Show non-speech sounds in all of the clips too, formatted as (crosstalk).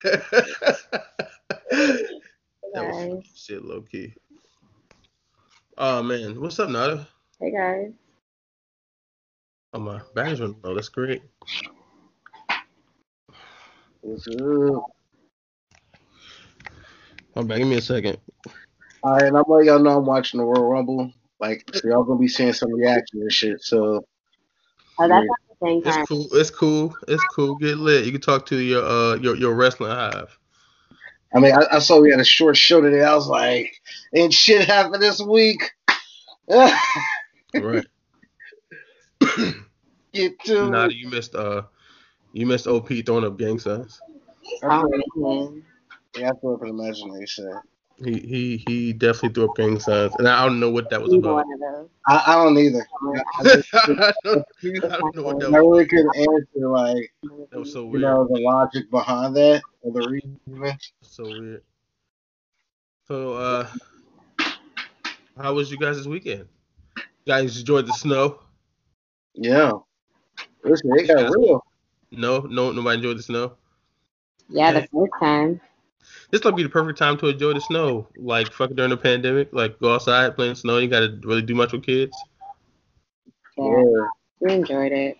(laughs) that was shit, low key. Oh man, what's up, Nada? Hey guys. Oh my battery's running low. That's great. What's up? Hold back. Give me a second. All right, and I'm letting y'all know I'm watching the Royal Rumble. Like, so y'all gonna be seeing some reaction and shit. So, Oh, that's Yeah. at the same time. It's cool. It's cool. It's cool. Get lit. You can talk to your uh your your wrestling hive. I mean, I, I saw we had a short show today. I was like, and shit happened this week. Right. (coughs) Get to Nada, you missed uh you missed OP throwing up gang signs. Man. Yeah, I threw up an imagination. He he he definitely threw up gang signs, and I don't know what that was about. one of those. I, I don't either. I, (laughs) I don't, I don't know what that I was. really couldn't answer like That was so you know the logic behind that or the reason. So weird. So uh, how was you guys this weekend? You guys enjoyed the snow? Yeah. Listen, it got real. No, no, nobody enjoyed the snow. Yeah, the first time. This might be the perfect time to enjoy the snow. Like fucking during the pandemic, like go outside playing snow. You gotta really do much with kids. Yeah, Yeah. we enjoyed it.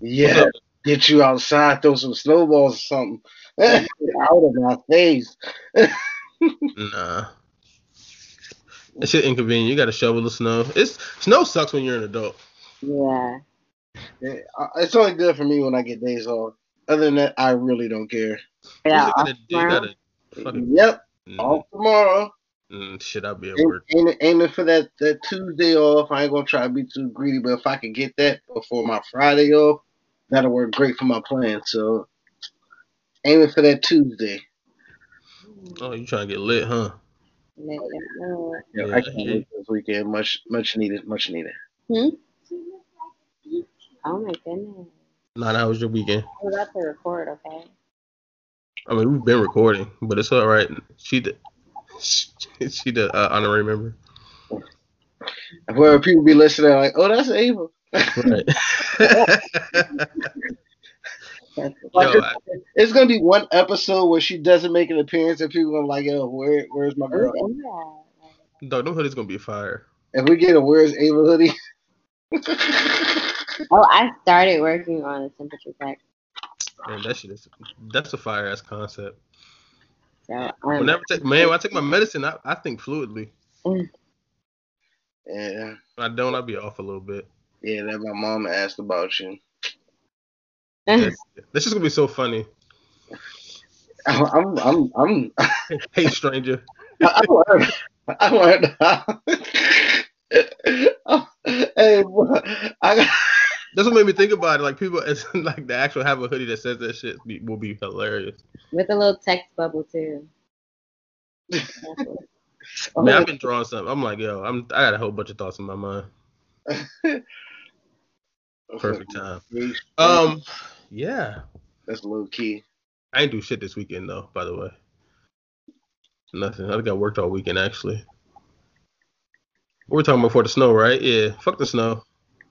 Yeah. Get you outside, throw some snowballs or something. (laughs) Out of my face. Nah. That shit inconvenient. You gotta shovel the snow. It's snow sucks when you're an adult. Yeah. Yeah, uh, It's only good for me when I get days off. Other than that, I really don't care. Yeah. you gotta, you gotta fucking Yep, mm, off tomorrow. mm, shit. I'll be at Aim- work. Aiming, aiming for that, that Tuesday off. I ain't gonna try to be too greedy, but if I could get that before my Friday off, that'll work great for my plan. So aiming for that Tuesday. Oh, you trying to get lit, huh? Let. Yeah, Yeah, I can't yeah. wait this weekend. Much, much needed. Much needed. Hmm? Oh my goodness. Nah, that was your weekend. I was about to record, okay? I mean, we've been recording, but it's all right. She the (laughs) she the uh, honorary member. Where people be listening, like, oh, that's Ava. Right. (laughs) (laughs) Like, Yo, it's, it's gonna be one episode where she doesn't make an appearance, and people are like, yo, where, where's my girl? Where's Ava? Dog, them hoodies gonna be fire. If we get a where's Ava hoodie, Oh, I started working on the temperature check. Man, that shit is that's a fire ass concept. So um, Whenever I take man, when I take my medicine, I, I think fluidly. yeah, When I don't, I'll be off a little bit. yeah, that my mom asked about you. That's, this is gonna be so funny. (laughs) I'm, I'm, I'm, (laughs) Hey, stranger. (laughs) I learned, I learned how. hey, boy, I got. That's what made me think about it. Like people, (laughs) it's like the actual have a hoodie that says that shit be, will be hilarious. with a little text bubble too. (laughs) (laughs) Oh, Man, I've been drawing something. I'm like, yo, I'm I got a whole bunch of thoughts in my mind. Perfect time. Um, yeah. that's low key. I ain't do shit this weekend though. By the way, nothing. I think I worked all weekend actually. We were talking about before the snow, right? Yeah. Fuck the snow.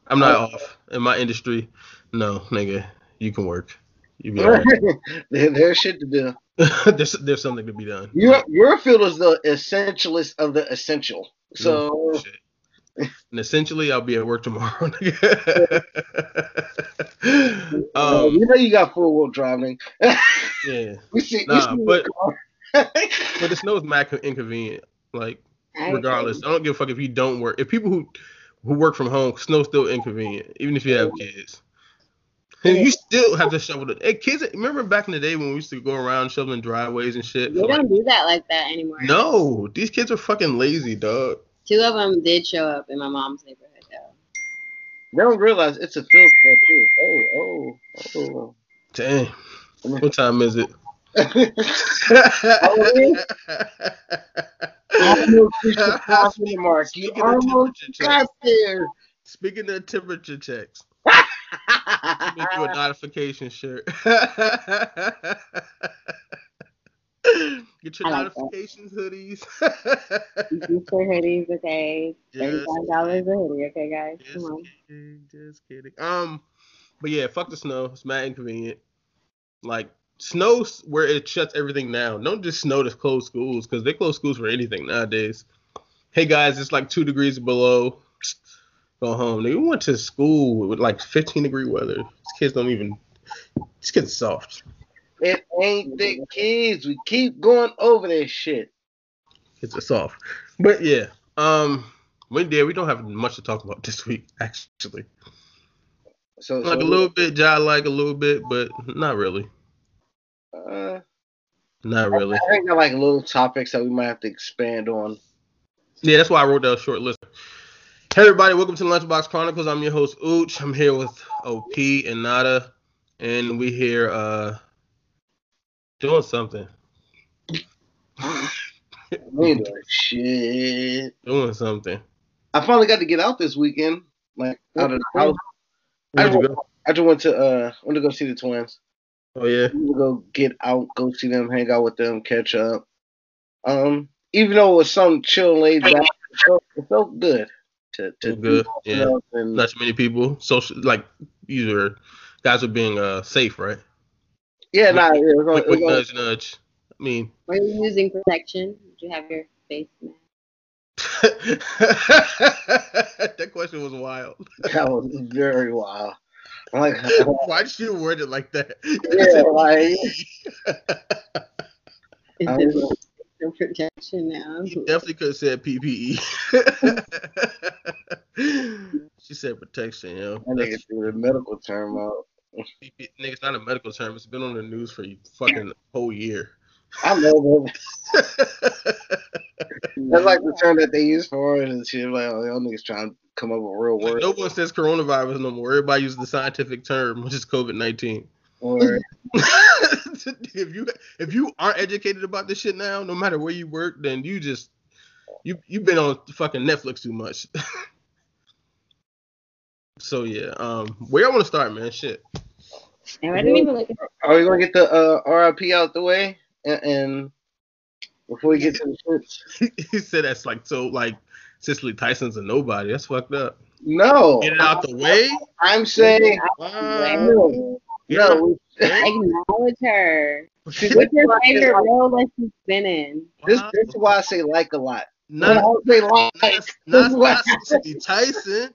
I'm not off in my industry. No, nigga, you can work. You be (laughs) there, there's shit to do. (laughs) there's there's something to be done. Your your field is the essentialist of the essential. So Shit. And essentially, I'll be at work tomorrow. (laughs) nigga. uh, um, you know you got four wheel driving. yeah, we see, Nah, we see but- but, but the snow is mad inconvenient. Like, regardless, I don't give a fuck if you don't work. If people who who work from home, snow's still inconvenient, even if you have oh. kids. And you still have to shovel it. Hey, kids, remember back in the day when we used to go around shoveling driveways and shit? They don't do that like that anymore. no, these kids are fucking lazy, dog. Two of them did show up in my mom's neighborhood though. they don't realize it's a field for too. Oh, oh, oh. Damn. What time is it? (laughs) Oh, (laughs) Almost reached the halfway mark. You Speaking of almost temperature got checks, there. speaking of temperature checks, (laughs) make you a notification shirt. (laughs) Get your like that. notifications hoodies. Just for hoodies, okay. (laughs) Thirty-five dollars a hoodie, okay, guys. Just Come on. kidding, just kidding. Um, but yeah, fuck the snow. It's mad inconvenient. Like snow where it shuts everything down. Don't just snow to close schools because they close schools for anything nowadays. Hey guys, it's like two degrees below. Go home. They went to school with like 15 degree weather. These kids don't even. These kids soft. It ain't the kids. We keep going over this shit. It's are soft. But yeah, um, we did. We don't have much to talk about this week (laughs) actually. So, Like so a little bit, Jai like a little bit, but not really. Uh, Not really. I think I like little topics that we might have to expand on. Yeah, that's why I wrote that short list. Hey everybody, welcome to Lunchbox Chronicles. I'm your host Ooch. I'm here with OP and Nada, and we here uh doing something. (laughs) Doing shit. Doing something. I finally got to get out this weekend, like out of the house. You go? I just went to uh, went to go see the twins. Oh yeah. Went to go get out, go see them, hang out with them, catch up. Um, even though it was some chill, laid back, it felt, it felt good to to Felt good, yeah. stuff and Not too many people. Social like these are guys are being uh safe, right? yeah, nah, yeah, it was, Quick, it quick nudge, nudge. I mean, (laughs) Were you using protection? Did you have your face mask? (laughs) that question was wild. that was very wild. I'm like, Why did you word it like that? (laughs) yeah, like Is I it was- for protection now? You definitely could have said PPE. (laughs) she said protection, yo. I nigga threw the medical term uh, out. Nigga, it's not a medical term. It's been on the news for fucking whole year. I know, but (laughs) that's like the term that they use for it and shit. Like, oh, y'all niggas trying to come up with real Like, words. no one says coronavirus no more. Everybody uses the scientific term, which is COVID nineteen. Or (laughs) if you if you aren't educated about this shit now, no matter where you work, then you just you you've been on fucking Netflix too much. (laughs) so yeah, um, where I want to start, man? Shit. And I didn't even look are we gonna get the uh, RIP out the way and, and before we get to the shits? (laughs) he said that's like so like Cicely Tyson's a nobody. That's fucked up. No, Get it out the way. I'm saying Wow. no. Get it out No, the way. Acknowledge her. What's your I favorite role that she's been in? this, this is why I say like a lot. Not, say like, not, not, not Cicely Tyson.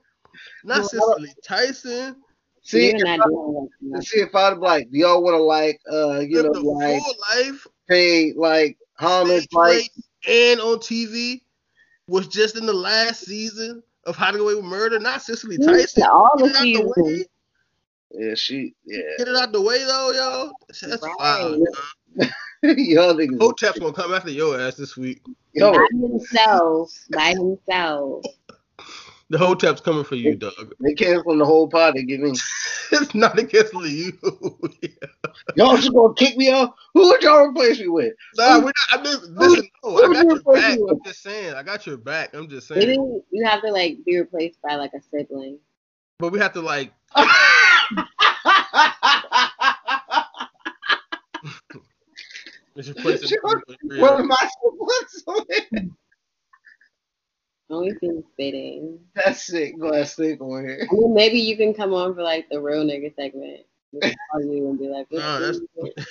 Not No, Cicely Tyson. see, You're not see if I'd like, do y'all want to like, uh, you know, like life. pay like homage, like and on TV was just in the last season of How to Get Away with Murder. Not Cicely Tyson. all Get it out the way. yeah, she, yeah, Get it out the way though, yo. That's Right. wild. (laughs) y'all niggas, Hotep's gonna come after your ass this week. yo, By himself. By himself. The Hotep's coming for you, Doug. they canceled the whole party. Give me, it's not against you. (laughs) y'all just gonna kick me off. Who would y'all replace me with? nah, we're not. I just, listen, no, I who got you your back. replacing I'm just saying. I got your back. I'm just Maybe saying. you have to like be replaced by like a sibling. But we have to like. It's your place in- what am I supposed to Only seems fitting. That's sick. Go ahead, stick on here. I mean, maybe you can come on for like the real nigga segment. We can call you and be like, (laughs) Nah, that's-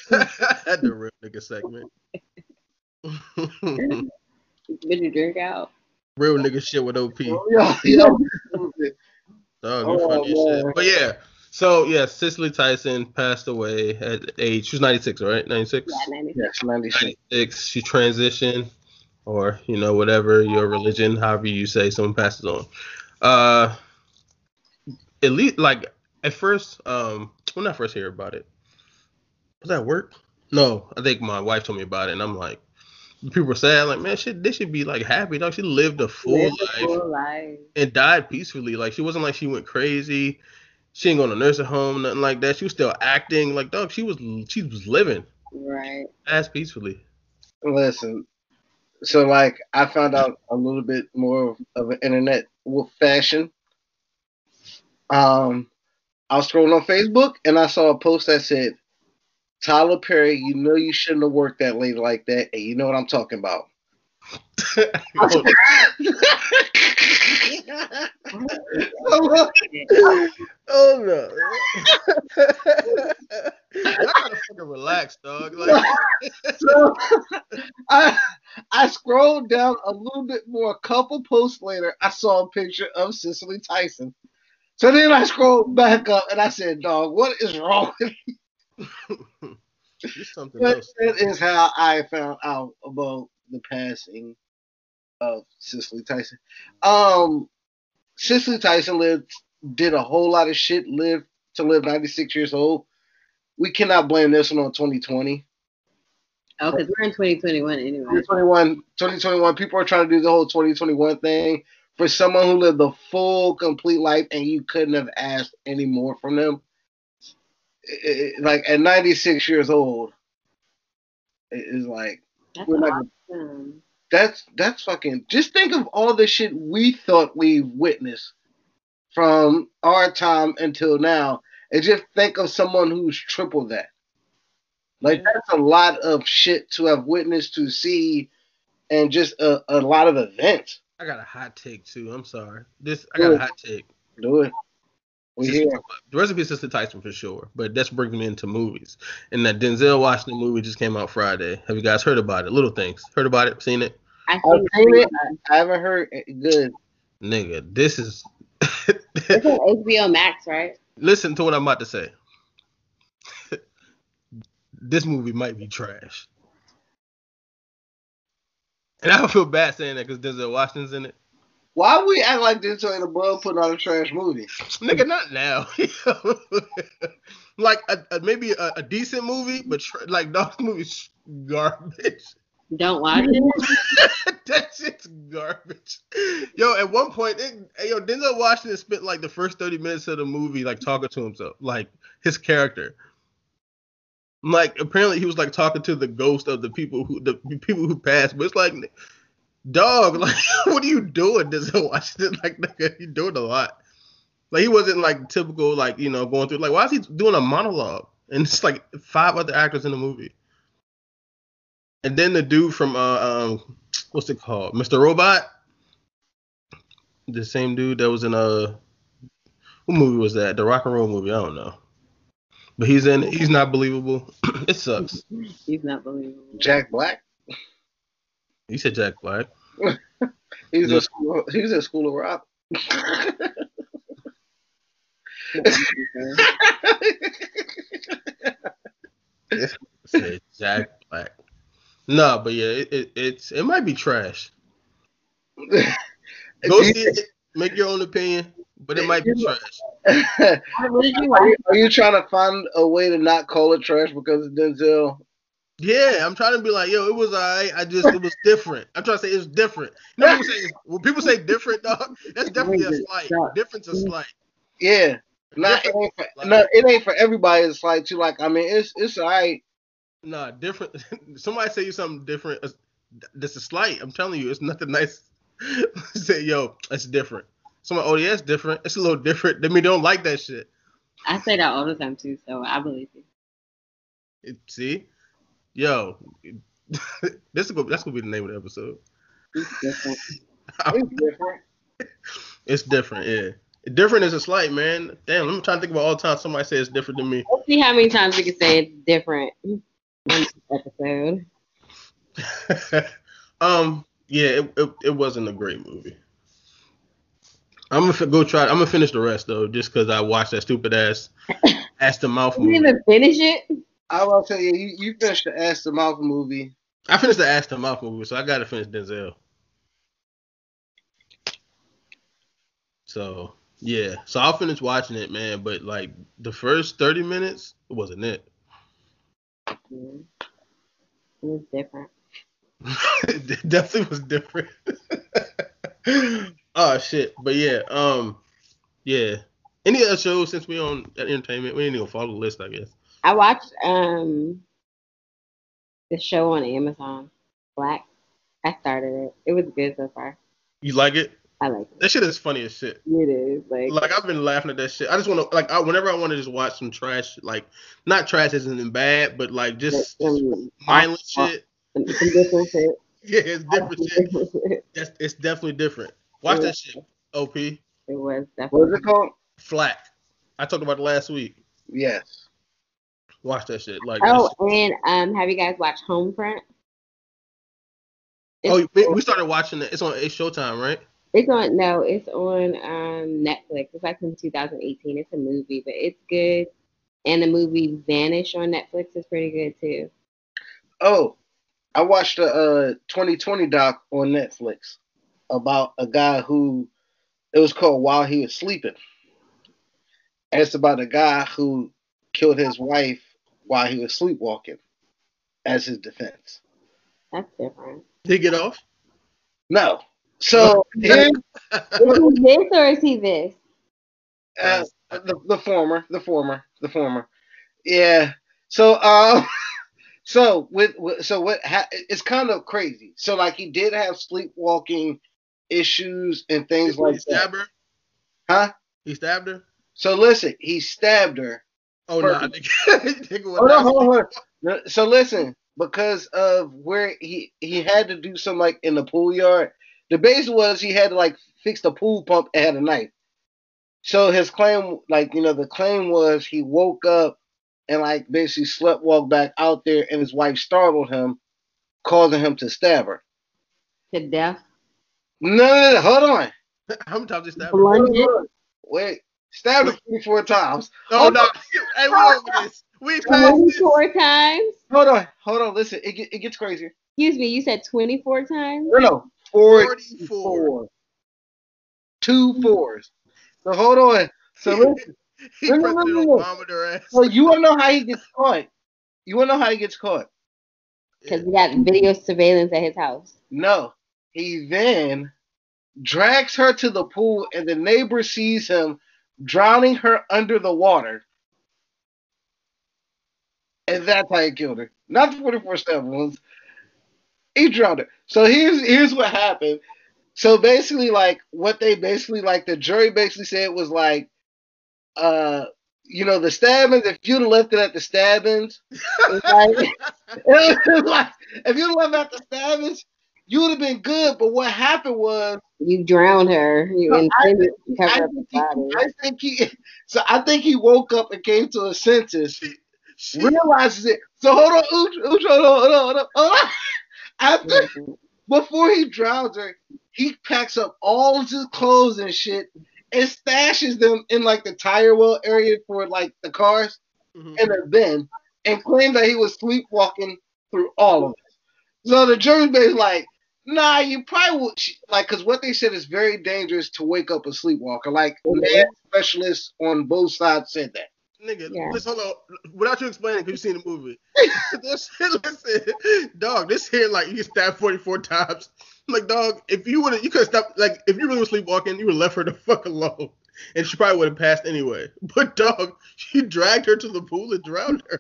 (laughs) the real nigga segment. (laughs) Did you drink out? real nigga shit with OP. Yo, yo. Dog, Oh, you funny as shit. But yeah, so yeah, Cicely Tyson passed away at age. She was 96, right? 96. Yeah, 96. Yes, 96. 96. She transitioned, or you know whatever your religion, however you say, someone passes on. Uh, at least like at first, um, when I first hear about it, was that work? No, I think my wife told me about it, and I'm like, people are saying like, man, shit, they should be like happy. Dog, she lived a full Lived a life full life. and died peacefully. Like she wasn't like she went crazy. She ain't going to nursing home, nothing like that. She was still acting like dog. She was she was living Right. as peacefully. Listen, so like I found out a little bit more of, an internet w- fashion. Um, I was scrolling on Facebook and I saw a post that said, "Tyler Perry, you know you shouldn't have worked that late like that, and you know what I'm talking about." (laughs) oh no! Y'all gotta fucking relax, dog. Like, so (laughs) I I scrolled down a little bit more. A couple posts later, I saw a picture of Cicely Tyson. So then I scrolled back up and I said, "Dog, what is wrong with you?" (laughs) something else. that is how I found out about the passing of Cicely Tyson. Um, Cicely Tyson lived, did a whole lot of shit, lived to live 96 years old. We cannot blame this one on 2020. Oh, because we're in 2021 anyway. 2021, 2021, people are trying to do the whole 2021 thing. For someone who lived the full, complete life and you couldn't have asked any more from them, it- it- like at 96 years old, it is like, That's We're not- awesome. That's that's fucking just think of all the shit we thought we witnessed from our time until now and just think of someone who's triple that like that's a lot of shit to have witnessed to see and just a, a lot of events I got a hot take too. I'm sorry. This I got a hot take. do it we Sister- here The recipe is Sister Tyson for sure, but that's bringing me into movies. And that Denzel Washington movie just came out Friday. Have you guys heard about it? Little things. Heard about it? Seen it? I I've think seen it i haven't heard it good Nigga, this is. it's on HBO Max, right? Listen to what I'm about to say. this movie might be trash. And I don't feel bad saying that because Denzel Washington's in it. Why we act like this ain't above putting out a trash movie Nigga, not now. (laughs) like a, a, maybe a, a decent movie, but tra- like dog (laughs) movie's garbage. Don't watch it. (laughs) that shit's garbage. Yo, at one point, it, yo, Denzel Washington spent like the first 30 minutes of the movie like talking to himself, like his character. Like apparently he was like talking to the ghost of the people who the people who passed, but it's like dog, (laughs) like what are you doing, Denzel (laughs) Washington? Like nigga, you doing a lot. Like he wasn't like typical, like, you know, going through like why is he doing a monologue? And it's like five other actors in the movie. And then the dude from uh um what's it called? Mr. Robot. The same dude that was in uh what movie was that? The rock and roll movie, I don't know. But he's in it. He's not believable. (clears throat) it sucks. He's not believable. jack black You said Jack Black. (laughs) He's Yeah. school. He's in School of Rock. Said Jack Black. No, but yeah, it, it it's it might be trash. (laughs) Go see it, make your own opinion, but it might be trash. What did you are, you, are you trying to find a way to not call it trash because of Denzel? Yeah, I'm trying to be like, yo, it was alright. I just it was different. I'm trying to say it's different. You know, people say when people say different, dog, that's definitely a slight. Difference a slight. Yeah. Not, it ain't for, no, it ain't for everybody. It's like too. Like I mean, it's it's alright. Nah, different. (laughs) Somebody say you something different. it's- That's a slight. I'm telling you, it's nothing nice. (laughs) say, yo, it's different. Somebody, oh yeah, it's different. It's a little different. Then me don't like that shit. I say that all the time too, so I believe you. It- see, yo, (laughs) this is gonna, that's gonna be the name of the episode. It's different. (laughs) It's different. It's different, yeah. Different is a slight, man. Damn, let me try to think about all the time somebody says it's different than me. Let's see how many times we can say it's different episode. (laughs) um, yeah, it, it it wasn't a great movie. I'm gonna fi- go try. I'm gonna finish the rest though, just because I watched that stupid ass ass to mouth You didn't even finish it. I will tell you, you, you finished the Ass to Mouth movie. I finished the ass to mouth movie, so I gotta finish Denzel. So yeah, so I'll finish watching it, man. But like the first 30 minutes, it wasn't it. Mm. It was different. (laughs) it definitely was different. (laughs) oh shit. But yeah, um yeah. Any other shows since we on entertainment? We didn't even follow the list, I guess. I watched um the show on Amazon, Flack. I started it. It was good so far. You like it? I like it. That shit is funny as shit. It is like, Like I've been laughing at that shit. I just want to like I, whenever I want to just watch some trash, like not trash isn't bad, but like just some, mindless shit. some, some different shit. (laughs) Yeah, it's different shit. it That's it's definitely different. Watch that shit. Op It was What definitely. is it called? Flack. I talked about it last week. Yes. Watch that shit. Like, Oh, and um, have you guys watched Homefront? It's, oh, we, we started watching it. It's on it's Showtime, right? it's on no, it's on um Netflix. It's like from 2018. It's a movie, but it's good. And the movie Vanish on Netflix is pretty good too. Oh, I watched a uh, 2020 doc on Netflix about a guy who it was called While He Was Sleeping. And it's about a guy who killed his wife while he was sleepwalking as his defense. That's different. Did he get off? No. So here, Is he this or is he this? uh, the, the former, the former, the former. Yeah. So um (laughs) so with, with so what ha- it's kind of crazy. So like he did have sleepwalking issues and things he like that. stabbed her. Huh? He stabbed her. So listen, he stabbed her. Oh no, Perfect. nigga. (laughs) Nigga was Hold on, hold on, hold on. No, So listen, because of where he he had to do some like in the pool yard. The base was he had to like fix the pool pump and had a knife. So his claim, like you know, the claim was he woke up and like basically slept walked back out there, and his wife startled him, causing him to stab her. To death? No, no, no hold on, How many times they stabbed her? Blunted? wait, stabbed her twenty four times. Oh no! Hey, we over this. We passed this. times? Hold on, hold on, listen, it get, it gets crazier. Excuse me, you said 24 times? No, no, forty Forty-four. four. Two fours. So hold on. So (laughs) listen. He No, no, President no, no, no. Ass. So you wanna know how he gets caught? You wanna know how he gets caught? Because we got video surveillance at his house. No. He then drags her to the pool and the neighbor sees him drowning her under the water. And that's how he killed her. Not the 44 stab wounds. He drowned her. So here's here's what happened. So basically, like what they basically like the jury basically said was like uh you know the stabbings, if you'd have left it at the stabbings, (laughs) like, (laughs) like if you'd have left at the stabbings, you would have been good. But what happened was You drowned her. You No, I intended to I cover up the think, he, body. I think he (laughs) so I think he woke up and came to a senses, realizes it. So hold on, Ooch, Ooch, hold on, hold on, hold on. Hold on. (laughs) After before he drowns her, he packs up all of his clothes and shit and stashes them in like the tire well area for like the cars Mhm. in a bin and claimed that he was sleepwalking through all of it. So the jury's basically like, nah, you probably would, like, because what they said is very dangerous to wake up a sleepwalker. Like, man specialists on both sides said that. Nigga, Yeah. listen, hold on. Without you explaining, because you seen the movie. (laughs) this listen, dog, this here, like, you get stabbed 44 times. Like, dog, if you would have, you could have stopped, like, if you really were sleepwalking, you would have left her the fuck alone. And she probably would have passed anyway. (laughs) But, dog, she dragged her to the pool and drowned her.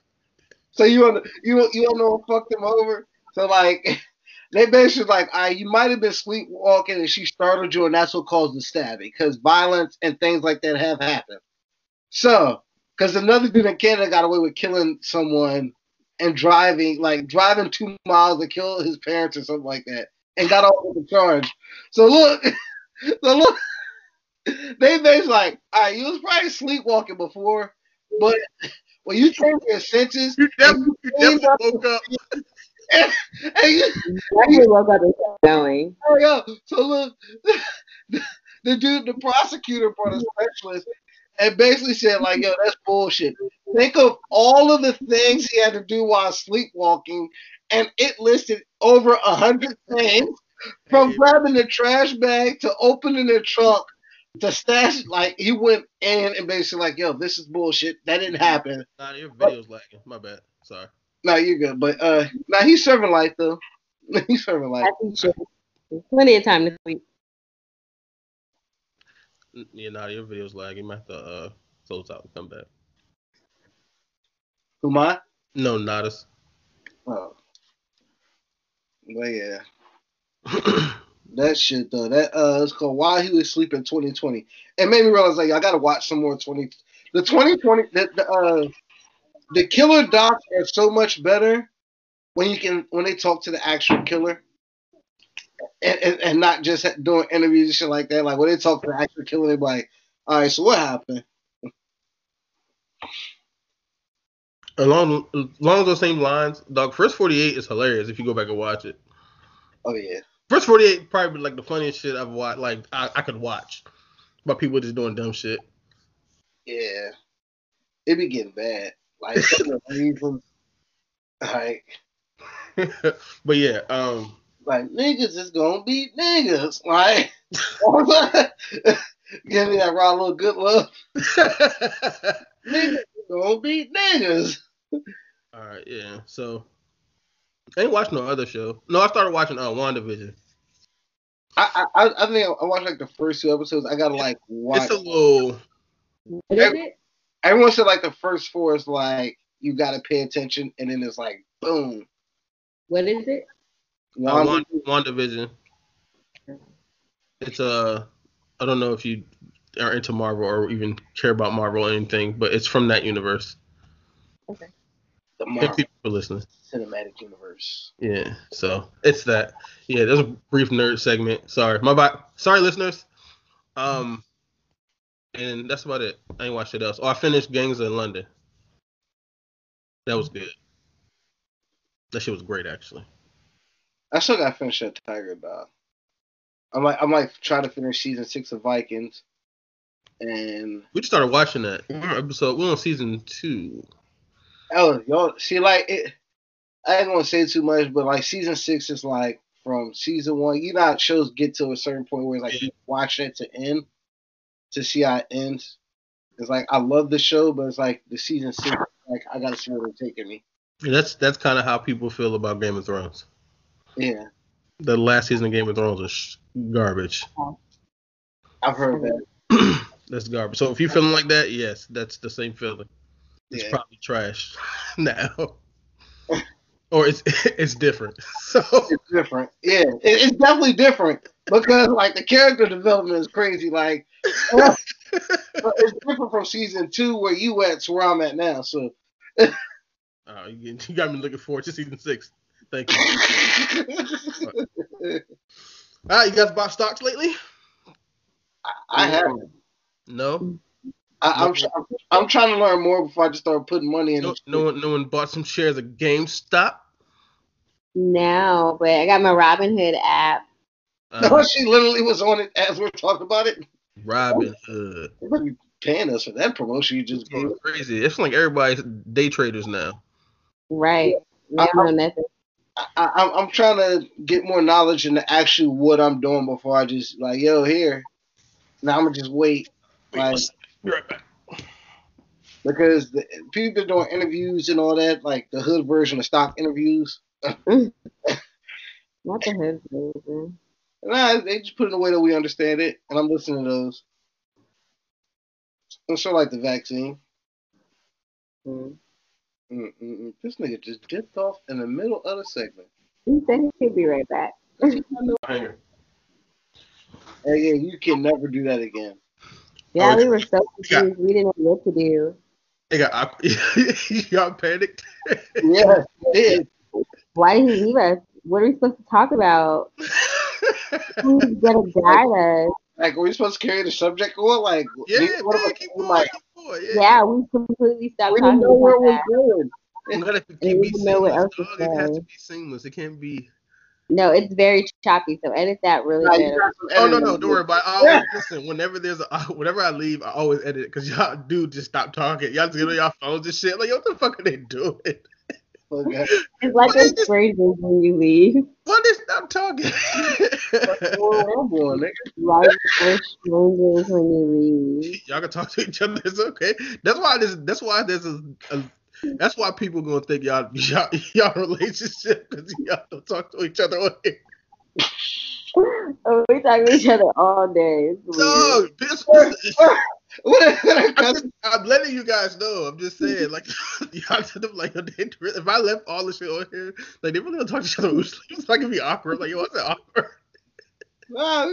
So you want you you don't know what fucked him over? So like (laughs) they basically like, all right, you might have been sleepwalking and she startled you, and that's what caused the stabbing. Because violence and things like that have happened. So, because another dude in Canada got away with killing someone and driving like driving two miles to kill his parents or something like that, and got off with the charge. So look, (laughs) so look, (laughs) they basically like, all right, you was probably sleepwalking before, but (laughs) when you came to your senses. You definitely, you definitely woke up. Hey, you, Definitely woke up and kept going. hurry up. So look, the, (laughs) the dude, the prosecutor for the specialist, and basically said like, yo, that's bullshit. Think of all of the things he had to do while sleepwalking, and it listed over a hundred things, from grabbing the trash bag to opening the trunk to stash. Like he went in and basically like, yo, this is bullshit. That didn't happen. Nah, your video's lagging. My bad. Sorry. No, you're good. But uh, now he's serving life though. (laughs) he's serving life. I think she there's plenty of time to sleep. Yeah, nah, your video's lagging. You might have to uh, close out and come back. Who am I? No, not us. Oh. But yeah, (clears throat) that shit though. That uh, it's called Why He Was Sleeping 2020. It made me realize like I gotta watch some more 20. The 2020 the, the uh the killer docs are so much better when you can when they talk to the actual killer. And, and, and not just doing interviews and shit like that. Like when they talk to the actual killer, they're like, "All right, so what happened?" Along along those same lines, dog. First forty eight is hilarious if you go back and watch it. Oh yeah. First forty eight probably like the funniest shit I've watched. Like I, I could watch, but people just doing dumb shit. Yeah. It be getting bad. Like for reason. Like (laughs) but yeah, um, like niggas is gonna beat niggas. Like (laughs) give me that raw little good love. (laughs) Niggas is gonna beat niggas. all right, yeah. So I ain't watched no other show. No, I started watching uh WandaVision. I I I think I watched like the first two episodes. I gotta like watch. It's a little. What is it? Everyone said like the first four is like you gotta pay attention, and then it's like boom. What is it? Uh, Wanda- Wanda, WandaVision. It's uh, I don't know if you are into Marvel or even care about Marvel or anything, but it's from that universe. Okay. The Thank Marvel you for listening. Cinematic Universe. Yeah, so it's that. Yeah, there's a brief nerd segment. Sorry, my bad. Sorry, listeners. Um, and that's about it. I ain't watched it else. Oh, I finished Gangs of London. That was good. That shit was great, actually. I still gotta finish that Tiger Dog. I'm like I'm like trying to finish season six of Vikings, and We just started watching that. We're episode. We're on season two. oh y'all see like it. I ain't gonna say too much, but like season six is like from season one. You know how shows get to a certain point where it's like you watch it to end to see how it ends. It's like I love the show, but it's like the season six. Like I gotta see where they're taking me. And that's that's kind of how people feel about Game of Thrones. Yeah, The last season of Game of Thrones is sh- garbage. I've heard that. (clears throat) that's garbage. So if you're feeling like that, yes, that's the same feeling. It's Yeah. probably trash (laughs) now, (laughs) or it's (laughs) it's different. (laughs) So It's different. Yeah, it, it's definitely different because like the character development is crazy. Like, (laughs) it's different from season two where you at to where I'm at now. So. uh, you, you got me looking forward to season six. Thank you. All right, you guys bought stocks lately? I haven't. No, I, I'm, I'm I'm trying to learn more before I just start putting money in. no, no one, no one bought some shares of GameStop. No, but I got my Robinhood app. No, Uh, (laughs) she literally was on it as we're talking about it. Robin Hood. They better paying us for that promotion you just gave. It's crazy. It's like everybody's day traders now. Right. Now I, I, I'm, I'm trying to get more knowledge into actually what I'm doing before I just like, yo, here. Now I'm gonna just wait. Like, Be right back. because the, people been doing interviews and all that, like the hood version of stock interviews. (laughs) Not the hood version. Nah, they just put it in a way that we understand it, and I'm listening to those. I'm sure like the vaccine. Mm. Mm-mm-mm. This nigga just dipped off in the middle of the segment. He said he could be right back. Hanger. Hey, yeah, you can never do that again. Yeah, Oh, we were so yeah. confused. We didn't know what to do. They got (laughs) y'all panicked. Yeah, (laughs) it Why did he leave us? What are we supposed to talk about? (laughs) Who's gonna guide us? Like, are we supposed to carry the subject on? Like, yeah, we- what man, about keep we going, like, keep going, yeah. Yeah, we completely stopped we talking didn't know where about we're that. going. You gotta I keep be didn't know what seamless, else to dog. It has say. to be seamless. It can't be. No, it's very choppy, so edit that really Nah, good. you got some Oh no, no, don't worry about. It. I always listen. Whenever there's a, (laughs) whenever I leave, I always edit it because y'all do just stop talking. Y'all just get on y'all phones and shit. Like, what the fuck are they doing? Okay. (laughs) It's like What is a this? phrases when you leave. Why they stop talking? Where I'm going, nigga. Like for strangers when you leave. y'all can talk to each other. It's okay. That's why this. That's why there's a. a that's why people gonna think y'all (laughs) y'all, y'all relationship because y'all don't talk to each other. Oh, we talk to each other all day. No, this, (laughs) What what a I'm, just, I'm letting you guys know. I'm just saying, like, (laughs) y'all should have like, if I left all the shit on here, like, they really don't talk to each other. It's like it'd be awkward. Like, yo, what's that awkward? Nah,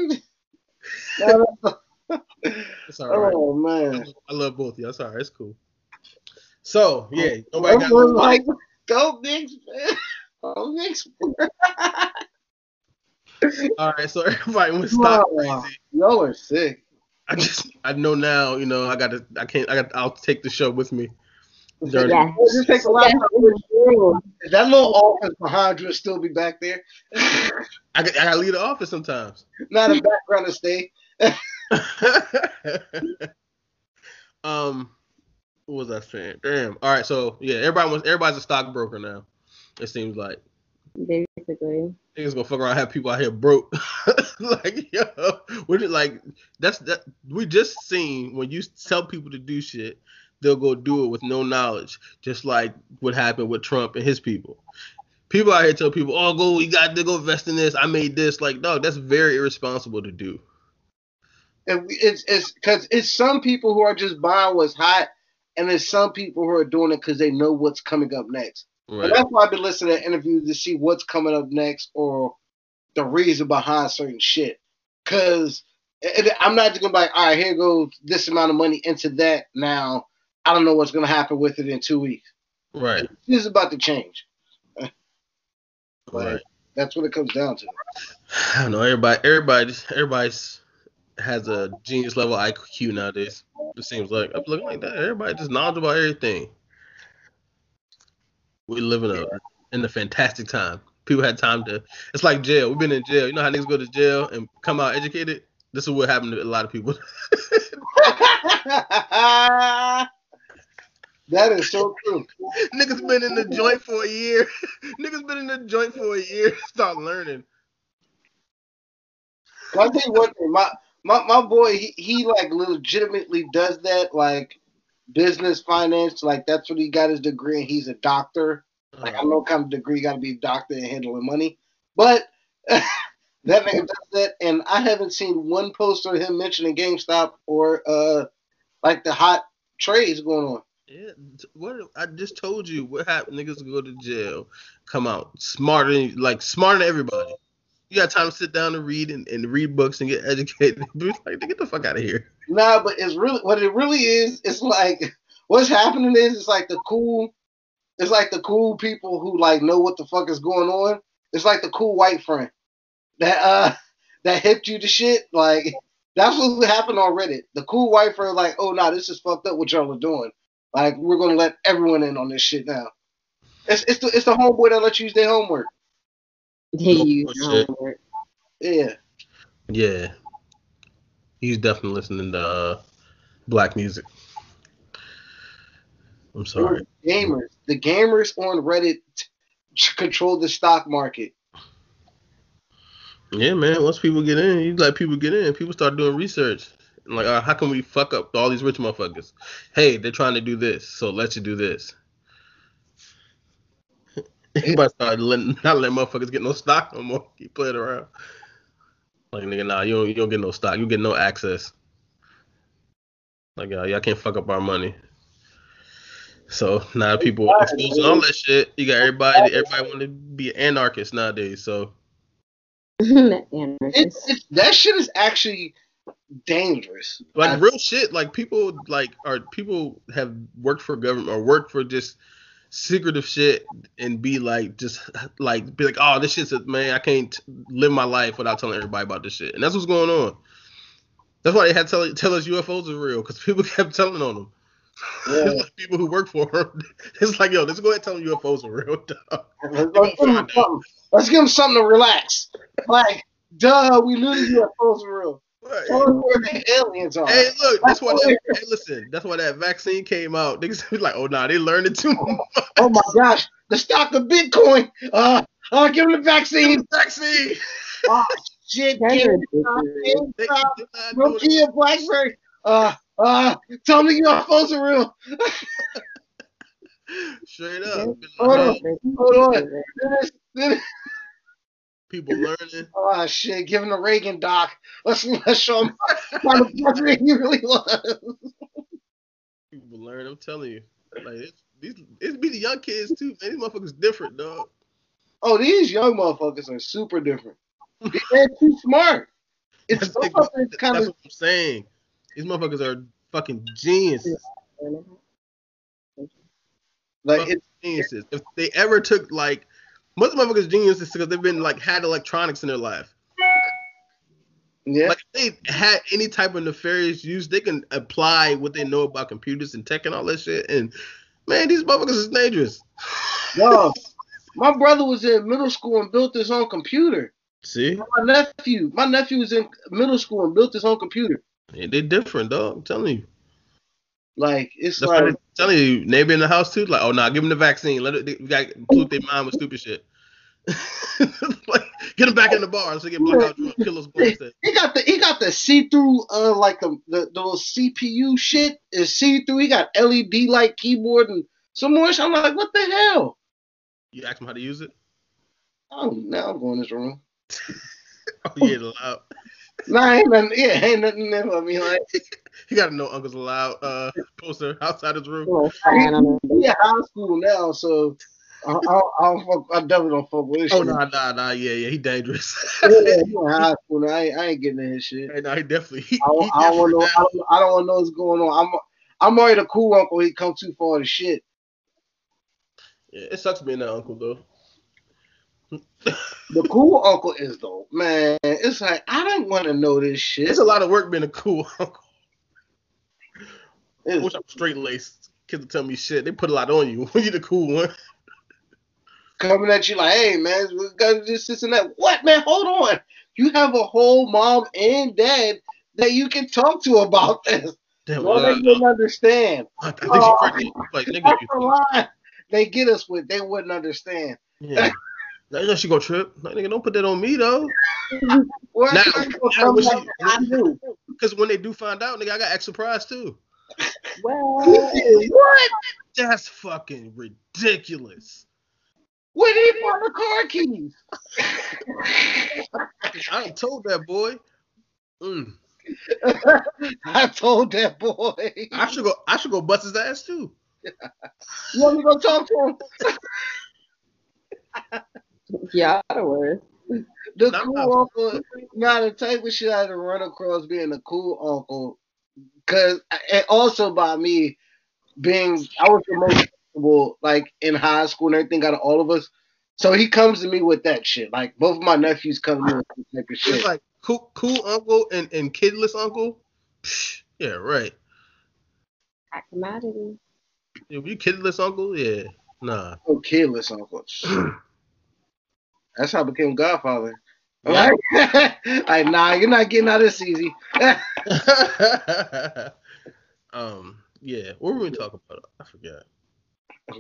It's all right. Oh man. I love both of y'all. Sorry, it's cool. So yeah, nobody got Everyone's no like, go Knicks, man. (laughs) Go Knicks. All right, so (laughs) everybody went stop Wow. crazy. Y'all are sick. I just I know now, you know, I gotta I can't I got I'll take the show with me. During- Yes. Just takes a lot Yes, of it's true. That little office behind you will still be back there. I, got- I gotta leave the office sometimes. Not a background to stay. (laughs) um, what was I saying? Damn. All right, so yeah, everybody wants everybody's a stockbroker now. It seems like Basically. niggas gonna fuck around and have people out here broke. (laughs) like yo, we just like that's that we just seen when you tell people to do shit, they'll go do it with no knowledge, just like what happened with Trump and his people. People out here tell people, "Oh, go, you got to go invest in this. I made this." Like, dog, that's very irresponsible to do. And it's it's because it's some people who are just buying what's hot, and there's some people who are doing it because they know what's coming up next. Right. And that's why I've been listening to interviews to see what's coming up next or the reason behind certain shit. Because I'm not just gonna be like, all right, here goes this amount of money into that. Now I don't know what's gonna happen with it in two weeks. Right. This is about to change. Right. That's what it comes down to. I don't know. Everybody, everybody, everybody's has a genius level IQ nowadays. It seems like I'm looking like that. Everybody just knowledgeable about everything. We live in a in a fantastic time. People had time to. It's like jail. We've been in jail. You know how niggas go to jail and come out educated. This is what happened to a lot of people. (laughs) that is so true. (laughs) niggas been in the joint for a year. (laughs) niggas been in the joint for a year. Start learning. I'll tell you one thing, my my, my boy, he, he like legitimately does that, like business finance, like that's what he got his degree and he's a doctor. Like I don't know what kind of degree you gotta be a doctor and handling money. But (laughs) that nigga does that and I haven't seen one poster of him mentioning GameStop or uh like the hot trades going on. Yeah, what I just told you what happened. Niggas go to jail, come out smarter, like smarter than everybody. You got time to sit down and read and, and read books and get (laughs) educated. Like, get the fuck out of here. Nah, but it's really what it really is. It's like what's happening is it's like the cool, it's like the cool people who like know what the fuck is going on. It's like the cool white friend that uh (laughs) that hipped you to shit. Like that's what happened on Reddit. The cool white friend like, oh nah, this is fucked up what y'all are doing. Like we're gonna let everyone in on this shit now. It's it's the it's the homeboy that let you use their homework. They use shit. homework. Yeah. Yeah, he's definitely listening to uh, black music. I'm sorry. Gamers. The gamers on Reddit t- control the stock market. Yeah, man. Once people get in, you let people get in. People start doing research. Like, uh, how can we fuck up all these rich motherfuckers? Hey, they're trying to do this, so let's you do this. Everybody started letting, (laughs) not letting motherfuckers get no stock no more. Keep playing around. Like nigga, nah, you don't, you don't get no stock. You get no access. Like, uh, y'all can't fuck up our money. So now people exposing all that shit. You got everybody. Everybody want to be an anarchist nowadays. So (laughs) Anarchist. It's, it's that shit is actually dangerous. like I- real shit like people like are people have worked for government or worked for just secretive shit and be like just like be like oh this shit's a, man i can't live my life without telling everybody about this shit and that's what's going on that's why they had to tell, tell us ufos are real because people (laughs) kept telling on them Yeah. (laughs) it's like people who work for them (laughs) it's like yo let's go ahead and tell them ufos are real dog. Let's, give them something. Let's give him something to relax. Like, duh, we knew the UFOs were real. Right. Tell us where the aliens are. Hey, look, that's why that, hey, listen, that's why that vaccine came out. Niggas (laughs) be like, oh nah, they learned it too much. Oh my gosh, the stock of Bitcoin. Uh, uh give him the vaccine. vaccine. Oh shit, That's give him ridiculous. (laughs) They, uh, they not. Nokia BlackBerry. Uh, uh, tell me UFOs are real. (laughs) Straight up. Hold on. Hold on. Then it's- then it's- People learning. (laughs) Oh shit, give him the Reagan doc. Let's let's show him how the president he really was. People learn. I'm telling you. Like it's these it's be the young kids too, man. These motherfuckers different, dog. Oh, these young motherfuckers are super different. They're too smart. It's That's, some that's kind of what I'm saying. These motherfuckers are fucking geniuses. like it's Geniuses. If they ever took like most motherfuckers geniuses because they've been like had electronics in their life. yeah. Like if they had any type of nefarious use, they can apply what they know about computers and tech and all that shit and Man, these motherfuckers is dangerous. Yo, my brother was in middle school and built his own computer. See, My nephew, my nephew was in middle school and built his own computer. Yeah, they different, dog. I'm telling you. Like it's That's like I'm telling you. Neighbor in the house too. Like, oh nah, give him the vaccine. Let it. They, we got pollute their mind with stupid shit. (laughs) like, get him back in the bar so they get blackout drunk, kill us both. he got the he got the see through uh like the, the the little CPU shit is see through. He got LED light keyboard and some more. shit. I'm like, what the hell? You ask him how to use it. Oh, now I'm going this room. (laughs) Oh yeah, allowed. Nah, ain't nothing. Yeah, ain't nothing there for me. Like, You gotta know Uncle's allowed uh poster outside his room. Little sign on at high school now, so I, I, I don't fuck. I definitely don't fuck with this Oh shit. nah nah nah yeah yeah he dangerous. Yeah, he in (laughs) high school now. I ain't, I ain't getting in his shit. Hey, nah, he definitely. He, I, don't- he I don't want know. I don't, I don't want to know what's going on. I'm I'm already a cool uncle. He come too far to shit. Yeah, it sucks being that uncle though. The (laughs) cool uncle is though, man. It's like I don't want to know this shit. It's a lot of work being a cool (laughs) uncle. I It's wish I'm straight laced. Kids tell me shit. They put a lot on you when (laughs) you the cool one. coming at you like, hey man, we got this, this, and that. What man? Hold on. You have a whole mom and dad that you can talk to about (laughs) this. Damn, uh, they wouldn't understand. I think she pregnant. Like nigga, you- they get us with. They wouldn't understand. yeah. Now you know she gonna trip. Like, nigga, don't put that on me though. Now- now she- I knew. (laughs) Because when they do find out, nigga, I got extra prize too. Well, (laughs) What? That's fucking ridiculous. Where did he find the car keys? (laughs) I done told that boy. Mm. (laughs) I told that boy. I should go. I should go bust his ass too. You want me to go talk to him? y'all the worst. The No, cool no. uncle, now the type of shit I had to run across being a cool uncle, cause and also by me being I was the most comfortable like in high school and everything out of all of us. So he comes to me with that shit. Like both of my nephews come to me with that type of It's shit. like cool, cool uncle and, and kidless uncle. Psh, yeah, right. Hot commodity. If you kidless uncle, yeah, nah. Oh, kidless uncle. (clears throat) That's how I became Godfather. Yeah. (laughs) Like, nah, you're not getting out of this easy. (laughs) um, yeah. What were we talking about? I forgot.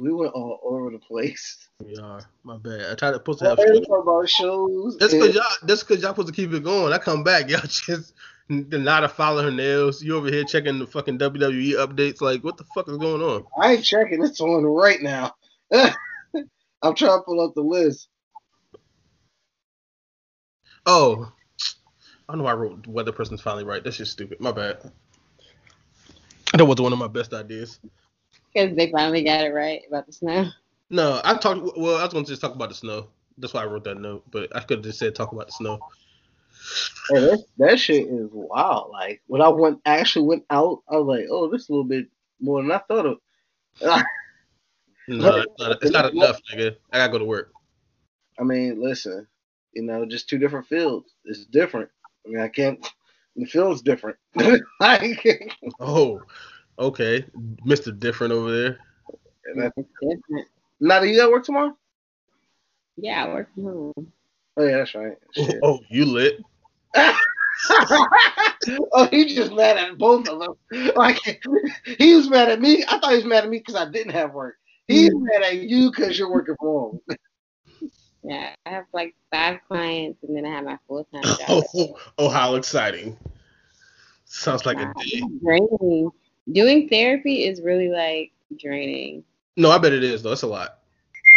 we went all over the place. We are. My bad. I tried to post to have talk about shows. That's because y'all. That's because y'all supposed to keep it going. I come back, (laughs) y'all just not a follow her nails. You over here checking the fucking WWE updates. Like, what the fuck is going on? I ain't checking. It's on right now. I'm trying to pull up the list. Oh, I know I wrote weather person's finally right. That's just stupid. My bad. That was one of my best ideas. Because they finally got it right about the snow. No, I talked. Well, I was going to just talk about the snow. That's why I wrote that note. But I could have just said talk about the snow. Hey, that, that shit is wild. Like when I went actually went out, I was like, oh, this is a little bit more than I thought of. (laughs) No, it's not, it's not enough, nigga. I gotta go to work. I mean, listen, you know, just two different fields. It's different. I mean, I can't. The field's different. (laughs) like, Oh, okay, Mister Different over there. and I- It's different. now, do you got work tomorrow? Yeah, I work from home. Oh yeah, that's right. Oh, Shit. Oh, you lit? (laughs) oh, he just mad at both of them. Like he was mad at me. I thought he was mad at me because I didn't have work. He's mad at you because you're working from home. (laughs) Yeah, I have like five clients and then I have my full time (laughs) job. Oh, oh, how exciting! Sounds like a day. draining. Doing therapy is really like draining. No, I bet it is though. It's a lot.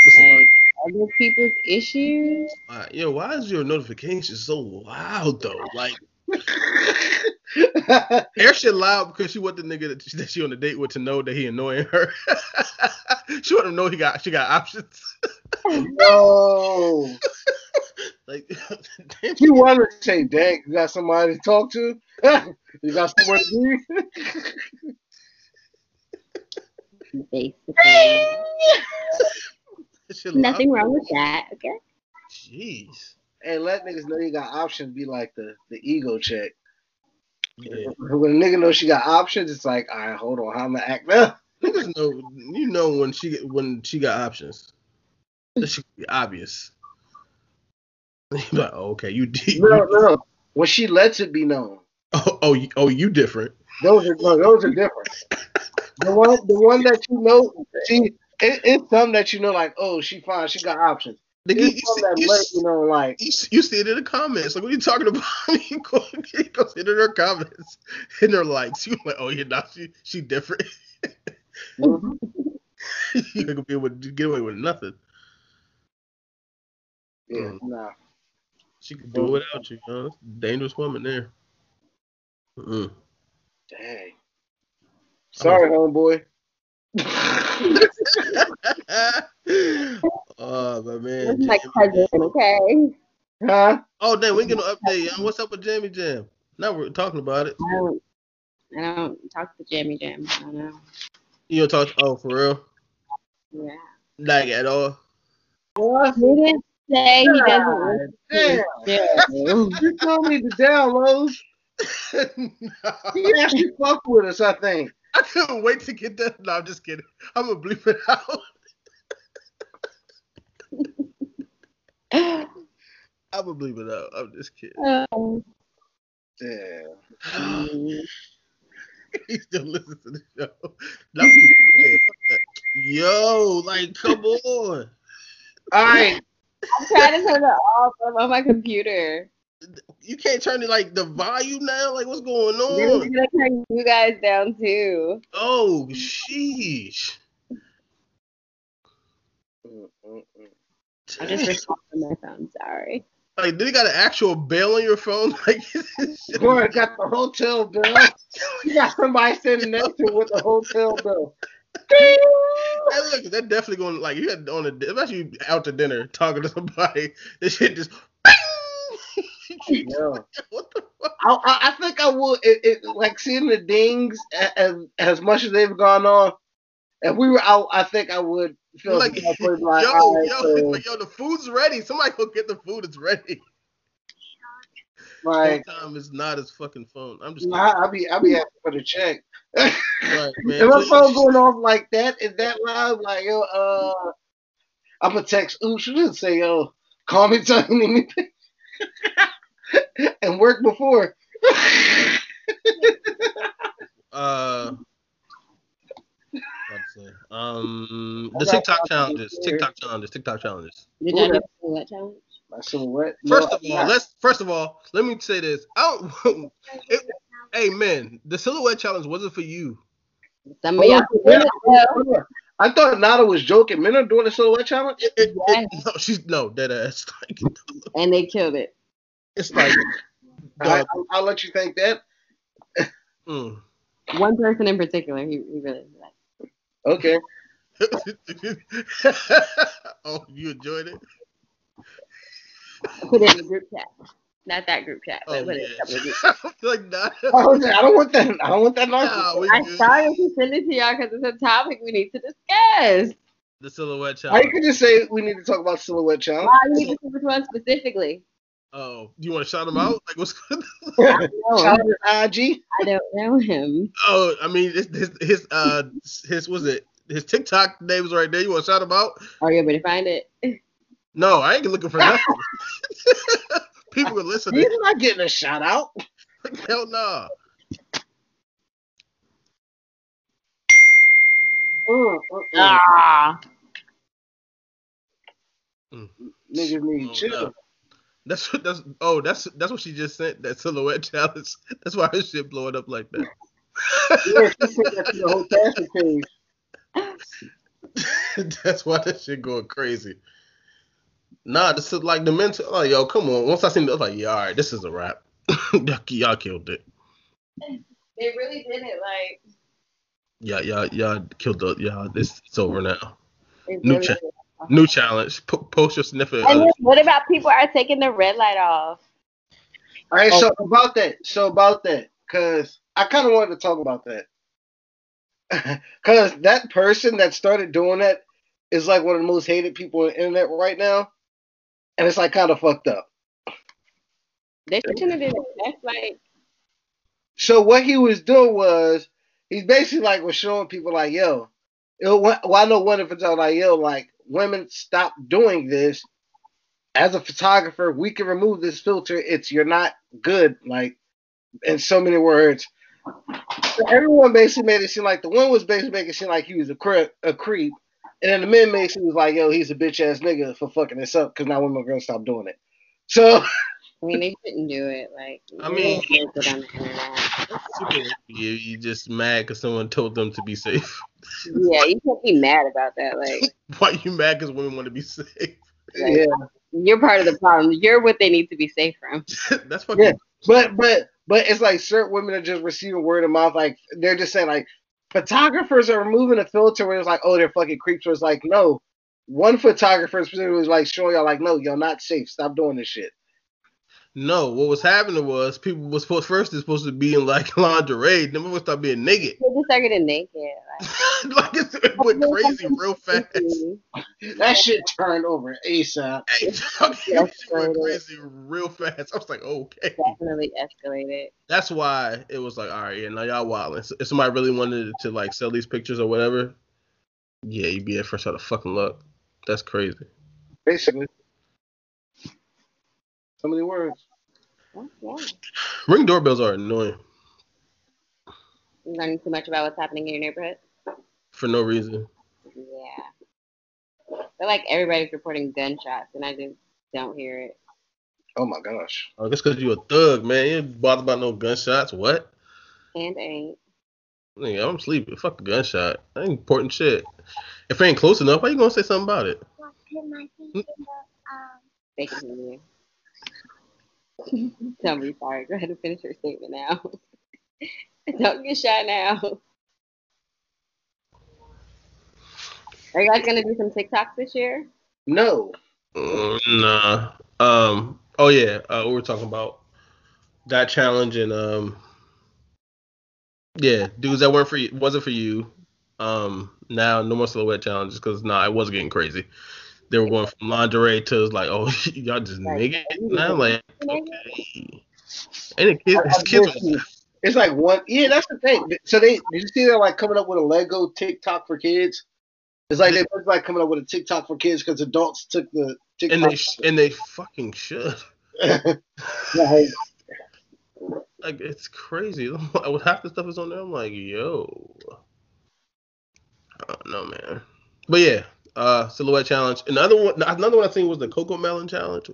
It's a lot. Like other people's issues. Why- Yo, why is your notification so loud though? Like, air shit loud because she want the nigga that she, that she on the date with to know that he annoying her. (laughs) she want him to know he got she got options. no. (laughs) like, (laughs) damn, You want to say, dang, you got somebody to talk to? you got somewhere to be? Basically. that shit loud. Nothing wrong with that. Okay. Jeez. Hey, let niggas know you got options be like the, the ego check. Yeah. When a nigga knows she got options, it's like, all right, hold on, how I'm gonna act now? (laughs) Niggas know, you know when she when she got options. That should be obvious. (laughs) You're like, oh, okay, you (laughs) did. No, no. When she lets it be known. Oh, oh, you- oh, you different. Those are no, those are different. The one, the one that you know, see, it, it's some that you know, like, oh, she fine, she got options. Nigga, you, see, you, let you know, like, you, see- you see it in the comments. Like, what are you talking about? you go, you go in her comments, (laughs) in her likes. You like, oh yeah, now she she different. mhm. (laughs) you ain't gonna be able to get away with nothing. yeah, Mm. nah. She could do it without you. Huh? Dangerous woman there. Mm. Dang. Sorry, homeboy. (laughs) oh my man. That's my cousin, okay? huh? Oh damn, we ain't get no update. Young. What's up with Jamie Jam? Now we're talking about it. I don't, I don't talk to Jammy Jam. I don't know. You don't talk. Oh, for real? Yeah. Like at all? What? He didn't say he doesn't Damn. listen to (laughs) You told me to download. no. (laughs) He actually fucked with us, I think. I couldn't wait to get that. No, I'm just kidding. I'm gonna bleep it out. (laughs) I'm gonna bleep it out. I'm just kidding. Um, Damn. mm, (laughs) he still listens to the show. Not people- fuck that. Yo, like, come on. All right. I'm trying to turn it off I'm on my computer. You can't turn it like the volume now. Like, what's going on? I'm gonna turn you guys down too. Oh, sheesh. I just (laughs) responded on my phone. Sorry. Like, did he got an actual bell on your phone? (laughs) Like, shit. Boy, I got the hotel bill. (laughs) You got somebody sitting next to it with the hotel bill. Hey, look, that definitely going like you had on a especially you out to dinner talking to somebody. This shit just. Yeah. what the fuck? I, I, I think I would it, it like seeing the dings as as much as they've gone on. If we were out, I think I would feel Like, yo, yo, (laughs) like, yo, the food's ready. Somebody go get the food. It's ready. like Sometimes is not his fucking phone. I'm just I, I'll be I'll be asking for the check. right, (laughs) man. if my phone going off like that, is that loud? Like yo, uh, I'm gonna text Oosh and say yo, call me (laughs) tell me anything, and work before. Uh, what? Um, the TikTok challenges. TikTok challenges, TikTok challenges. Did y'all do that? silhouette challenge? First No, of all, not. let's first of all let me say this. I don't. (laughs) it, hey man, the silhouette challenge wasn't for you. Some of y'all on, did men it are- though. hold on. I thought Nada was joking. Men are doing the silhouette challenge. It, it, it- Yes. no, she's no dead ass. (laughs) Like, and they killed it. it's like, I, dog, I'll, I'll let you think that. mm. One person in particular, he, he really liked. Okay. (laughs) oh, you enjoyed it? I put it in the group chat. Not that group chat, but Oh put it in a couple of group (laughs) like nah. I, was, I don't want that. I don't want that Nah, nonsense. we I good. started to send it to y'all because it's a topic we need to discuss. The silhouette challenge. I could just say we need to talk about silhouette challenge. Why you need to see which one specifically? Oh, you want to shout him out? Like what's good? I don't Shout know. out IG. I don't know him. Oh, I mean, his his, his uh his was it his TikTok name's right there. You want to shout him out? Are you able to find it? No, I ain't looking for nothing. (laughs) People are listening. He's not getting a shout out. (laughs) Hell no. Mm, mm, mm. Ah. Niggas need Oh, chill. no. That's what (laughs) that's oh that's that's what she just sent that silhouette (laughs) challenge. That's why her shit blowing up like that. Yeah, she sent that to the whole casting page. (laughs) that's why that shit going crazy. Nah, this is like the mental. Oh, yo, come on. Once I seen it, I was like, yeah, all right, this is a wrap. y'all, y'all killed it. They really did it like. Yeah, y'all, y'all killed the. Y'all, this it's over now. New really cha- did it. New challenge. P- post your significant And other. what about people are taking the red light off? All right, so oh. about that. So about that, cause I kind of wanted to talk about that. (laughs) Cause that person that started doing that is like one of the most hated people on the internet right now, and it's like kind of fucked up. They shouldn't have did it. That's like So what he was doing was he's basically like was showing people like, yo, Yo, wh- well, I know one of them like, yo, like women stop doing this. As a photographer, we can remove this filter. It's you're not good, like in so many words. So everyone basically made it seem like the one was basically making it seem like he was a creep, a creep, and then the men basically was like, yo, he's a bitch ass nigga for fucking this up because now women are gonna stop doing it. So (laughs) I mean, they shouldn't do it. Like, I you mean- don't do it on the internet. Super- (laughs) you you just mad because someone told them to be safe. Yeah, you (laughs) can't be mad about that. Like, (laughs) Why you mad because women want to be safe? yeah, you're part of the problem. You're what they need to be safe from. That's fucking. Yeah. but but but it's like certain women are just receiving word of mouth. Like they're just saying like photographers are removing a filter where it's like, oh, they're fucking creeps. Where it's like, no, one photographer specifically was like showing y'all like, no, you're not safe. Stop doing this shit. No, what was happening was people was supposed first they're supposed to be in like (laughs) lingerie, then we would start being naked. They just start getting naked. Like, (laughs) like it's, it (laughs) went crazy real fast. That shit turned over ASAP. Hey, fucking Yes, shit went crazy real fast. I was like, okay. Definitely escalated. That's why it was like, all right, yeah, now y'all wilding. If somebody really wanted to like sell these pictures or whatever, yeah, you'd be at first out of fucking luck. That's crazy. Basically. So many words. Ring doorbells are annoying You learning too much about what's happening in your neighborhood? for no reason. Yeah. I feel like everybody's reporting gunshots, and I just don't hear it. Oh my gosh. Oh, that's because you a thug, man. You ain't bothered about no gunshots. What? And ain't. Nigga, I'm sleeping. Fuck a gunshot. That ain't important shit. If it ain't close enough, how you gonna say something about it? They can hear you. (laughs) Tell me, sorry. Go ahead and finish your statement now. (laughs) don't get shot now. Are you guys gonna do some TikToks this year? No. Mm, nah. Um. Oh yeah. Uh, we were talking about that challenge and um. Yeah, dudes that weren't for you, wasn't for you. Um. Now no more silhouette challenges because nah, it was getting crazy. They were going from lingerie to like, oh, (laughs) y'all just. Now like, okay. And the kids, I- I kids did was, see- It's like one. Yeah, that's the thing. So they did you see they're like coming up with a Lego TikTok for kids? It's like they're like coming up with a TikTok for kids because adults took the TikTok. and they and they fucking should. (laughs) Like, Like it's crazy. (laughs) With half the stuff is on there, I'm like, yo, I don't know, man. But yeah, uh, silhouette challenge. Another one, another one I think was the CoComelon challenge,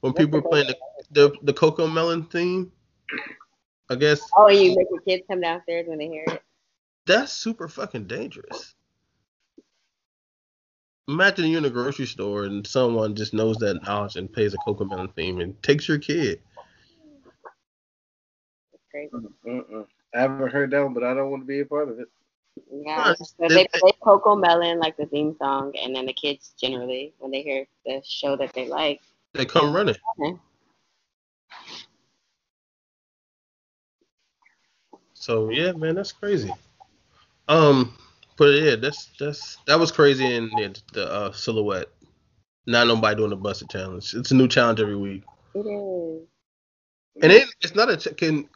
when people were playing the the, the CoComelon theme. I guess Oh, and you make your kids come downstairs when they hear it. that's super fucking dangerous. Imagine you're in a grocery store and someone just knows that knowledge and plays a CoComelon theme and takes your kid. It's crazy. mm-mm. I haven't heard that one, but I don't want to be a part of it. Yeah. Huh, So they play CoComelon like the theme song, and then the kids generally, when they hear the show that they like, They come running. Okay. So yeah, man, that's crazy. Um, but yeah, that's that's that was crazy in the, the uh, silhouette. Not nobody doing the busted challenge. It's a new challenge every week, it is. and it, it's not a can.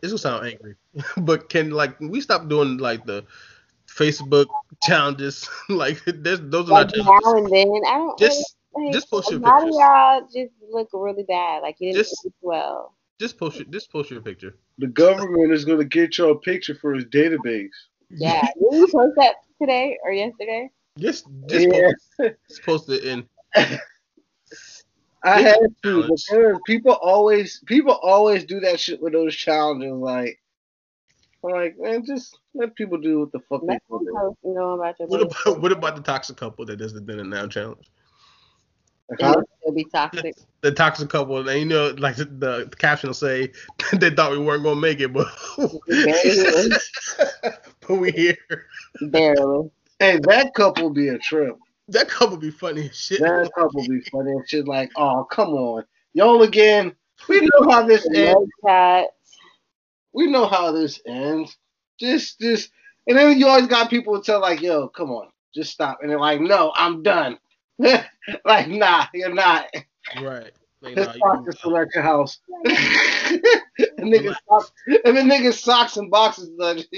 This will sound angry, (laughs) but can like we stop doing like the Facebook challenges? (laughs) like there's those are Like not now challenges. and then, I don't. Just really, like, just post a your lot of pictures. y'all just look really bad. Like you didn't Just- eat well. just post your just post your picture. The government is going to get you a picture for his database. Yeah. Did you post that today or yesterday? Just just (laughs) Yeah. post, just post it in. I Yeah. had to because people always people always do that shit with those challenges. Like, I'm like, man, just let people do what the fuck they Let want them to post and go about your What about what about the toxic couple that does the then and now challenge? do. It'll be toxic. (laughs) the toxic couple, and you know, like the, the caption will say, (laughs) they thought we weren't gonna make it, but (laughs) but we here. Barely. Hey, that couple be a trip. That couple be funny as shit. That couple be funny and shit. Like, oh, come on, y'all again. We know how this (laughs) ends. We know how this ends. Just, just, and then you always got people tell like, yo, come on, just stop. And they're like, no, I'm done. (laughs) like, nah, you're not. Right. Like, His nah, you socks can- still your house. (laughs) and niggas socks, and then niggas socks and boxes. Like, (clears throat)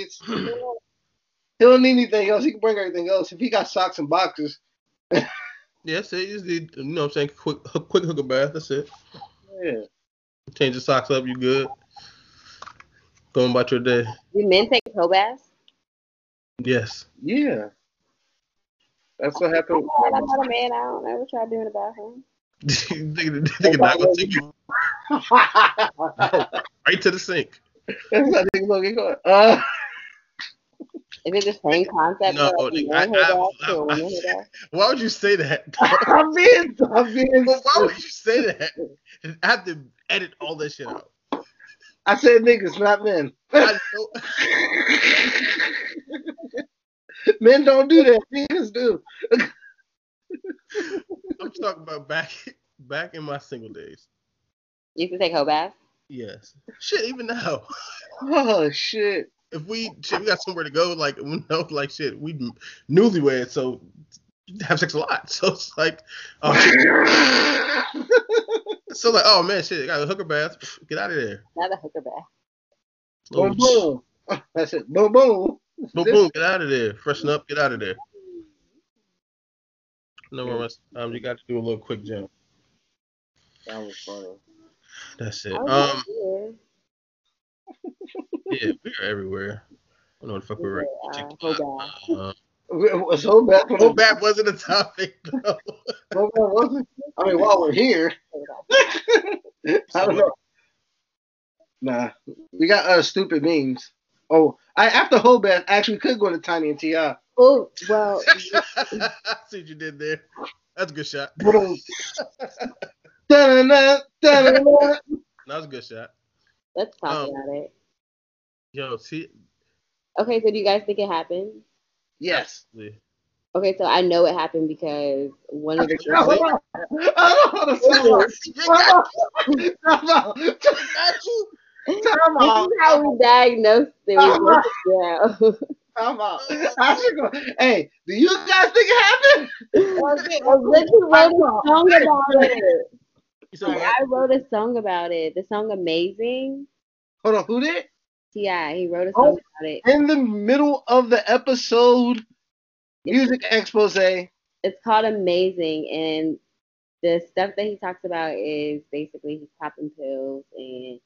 He don't need anything else. He can bring everything else. If he got socks and boxers, Yeah, that's it. You just you know what I'm saying? Quick, hook- quick hook a bath. That's it. yeah. Change the socks up. You good. Going about your day. Do men take toe baths? Yes. Yeah. That's what happened. I'm not a man. I don't ever try doing the bathroom. nigga, nigga not gonna take you (laughs) right to the sink. That's how niggas gonna get caught. Is it the same concept? No, like I- I- bath to a woman hair bath? Why would you say that? (laughs) (laughs) I'm being, I'm being. But why would you say that? I have to edit all this shit out. I said niggas, not men. (laughs) Men don't do that. Niggas do. I'm talking about back back in my single days. You used to take hoe baths? Yes. Shit, even now. Oh shit. If we shit, we got somewhere to go, like (laughs) we know, like shit, we newlyweds, so have sex a lot. (laughs) So it's like, oh, (laughs) so like, oh man, shit, got a hooker bath. Get out of there. Not a hooker bath. boom boom. That's it. Boom boom. Boom, boom, get out of there. Freshen up, get out of there. No more. Um, you got to do a little quick jump. That was funny. That's it. Um, like, yeah. yeah, we are everywhere. I don't know what the fuck we were. Uh, hoe. Uh, It was so bad. oh, that wasn't a topic. though. So bad wasn't. I mean, while we're here, (laughs) I don't know. Nah, we got uh stupid memes. Oh, I after Hobeth actually could go to Tiny and Ti. Oh, well, I (laughs) see what you did there. That's a good shot. (laughs) But da-da-da, da-da-da. That was a good shot. let's talk Um, about it. Yo, see, Okay, so do you guys think it happened? yes. Okay, so I know it happened because one of the (laughs) I girls. don't know how to say it. Time out. Got you. This is how we diagnosed it. We broke it down. Time out. I should go. Hey, do you guys think it happened? Lindsay wrote a song about it. You said what? I wrote a song about it. The song "Amazing." Hold on, who did? Ti, he wrote a Oh. song about it. In the middle of the episode, music expose. It's called "Amazing," and the stuff that he talks about is basically he's popping pills and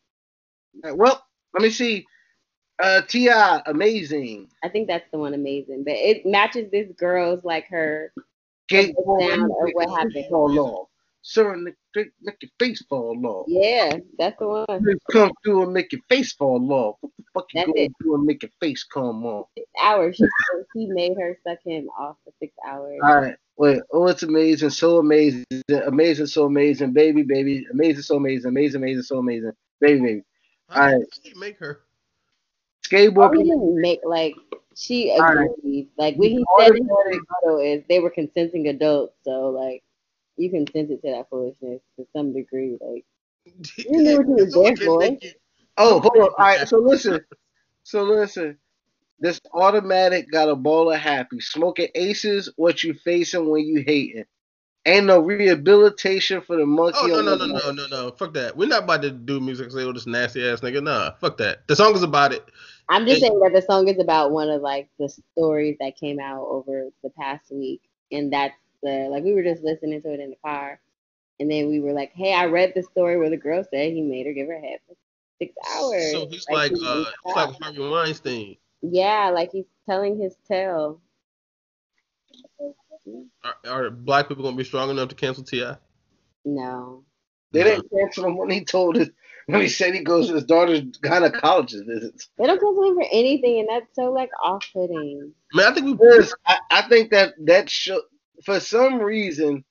Well, let me see. Uh, Ti, amazing. I think that's the one "Amazing," but it matches this girl's like her. Gate Sound of what happened. Fall off. Sir, make, make make your face fall off. Yeah, that's the one. Just Come through and make your face fall off. What the fuck you That's going it. to and make your face come off? Six hours. She he made her suck him off for six hours. All right, wait. Oh, it's amazing, so amazing, amazing, so amazing, baby, baby, amazing, so amazing, amazing, amazing, so amazing, baby, baby. Alright. he make her? Skateboard. Oh, he didn't make like she All right. agreed. Like what he said the in the photo is they were consenting adults, so like you consented to that foolishness to some degree. Like (laughs) You knew what you was Someone there for. Oh, hold on. All right, so listen, (laughs) so listen. This automatic got a ball of happy. Smoking aces, what you facing when you hating. Ain't no rehabilitation for the monkey. Oh no on no the no back. no no no! Fuck that. We're not about to do music. Say, oh, this nasty ass nigga. Nah, fuck that. The song is about it. I'm just Hey. saying that the song is about one of like the stories that came out over the past week, and that's the like we were just listening to it in the car, and then we were like, hey, I read the story where the girl said he made her give her head for six hours. So he's like, he- uh, he's like Harvey Weinstein. yeah, like he's telling his tale. Are, are black people gonna be strong enough to cancel Ti? No, They didn't cancel him when he told his when he said he goes to his daughter's gynecologist visits. they don't cancel him for anything, and that's so like off-putting. Man, I think we. I, I think that that show for some reason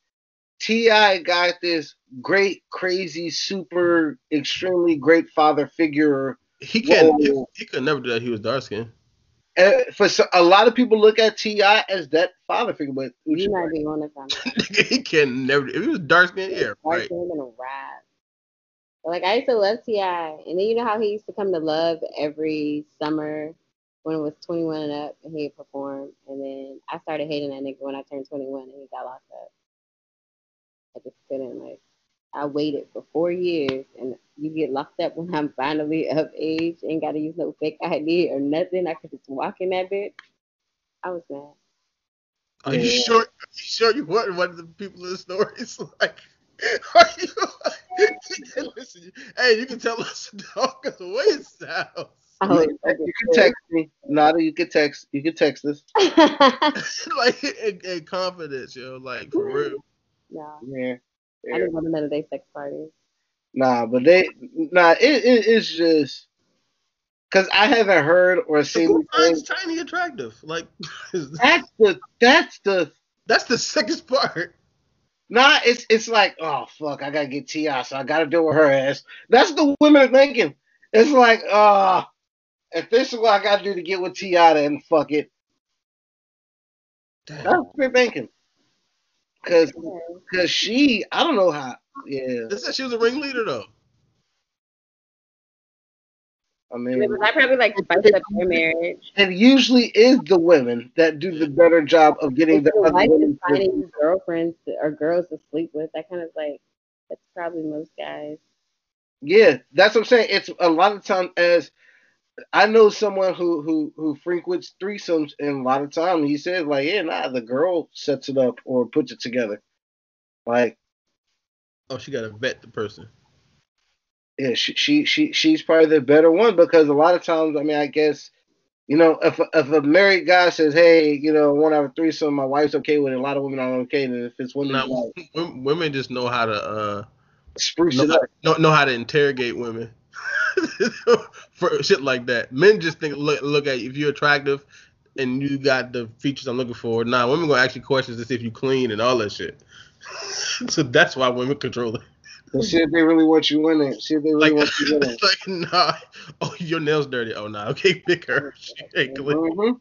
Ti got this great, crazy, super, extremely great father figure. He can't. He, he could never do that. He was dark skinned. Uh, for so, a lot of people, look at Ti as that father figure, but You might be on to something. he can never. If he was dark skinned, yeah, Dark right. him in a rap. Like I used to love Ti, and then you know how he used to come to Love every summer when it was 21 and up, and he'd perform. And then I started hating that nigga when I turned 21 and he got locked up. I just couldn't like. I waited for four years, and you get locked up when I'm finally of age. Ain't got to use no fake ID or nothing. I could just walk in that bitch. I was mad. Are you sure? Are you sure you weren't one of the people in the stories? (laughs) Like, are you? (laughs) Listen, hey, you can tell us, (laughs) dog, because the way it sounds. You can text me. Nada, you can text. You can text us. (laughs) (laughs) like in, in confidence, yo, like for real. (laughs) no, Yeah. I yeah. didn't want of their sex party. Nah, but they nah. It, it it's just because I haven't heard or seen. Who finds tiny attractive? Like, That's the that's the that's the sickest part. nah. It's it's like oh fuck, I gotta get Ti, so I gotta deal with her ass. That's the women are thinking. It's like uh, if this is what I gotta do to get with Ti, and fuck it. That's Damn. what they're thinking. Cause cause she, I don't know how. Yeah, They said she was a ringleader though. I mean, Because I probably like spiced up their marriage. it usually is the women that do the better job of getting If the your other wife is women. to- finding girlfriends to- or girls to sleep with, that kind of like that's probably most guys. Yeah, that's what I'm saying. It's a lot of time as I know someone who who who frequents threesomes, and a lot of time he says like, yeah, nah, the girl sets it up or puts it together. Like, Oh, she got to vet the person. yeah, she she she she's probably the better one because a lot of times, I mean, I guess. You know, if a, if a married guy says, "Hey, you know, want to have a threesome," my wife's okay with it. A lot of women aren't okay, and if it's women, Now, women women just know how to uh spruce know, it up. know, know how to interrogate women (laughs) for shit like that. Men just think look look at you, if you're attractive and you got the features I'm looking for. Nah, women gonna ask you questions to see if you clean and all that shit. (laughs) so that's why women control it. See if they really want you in it. See if they really Like, want you in it. (laughs) like nah, oh your nails dirty. Oh nah, okay, pick her. She ain't clean. Mhm.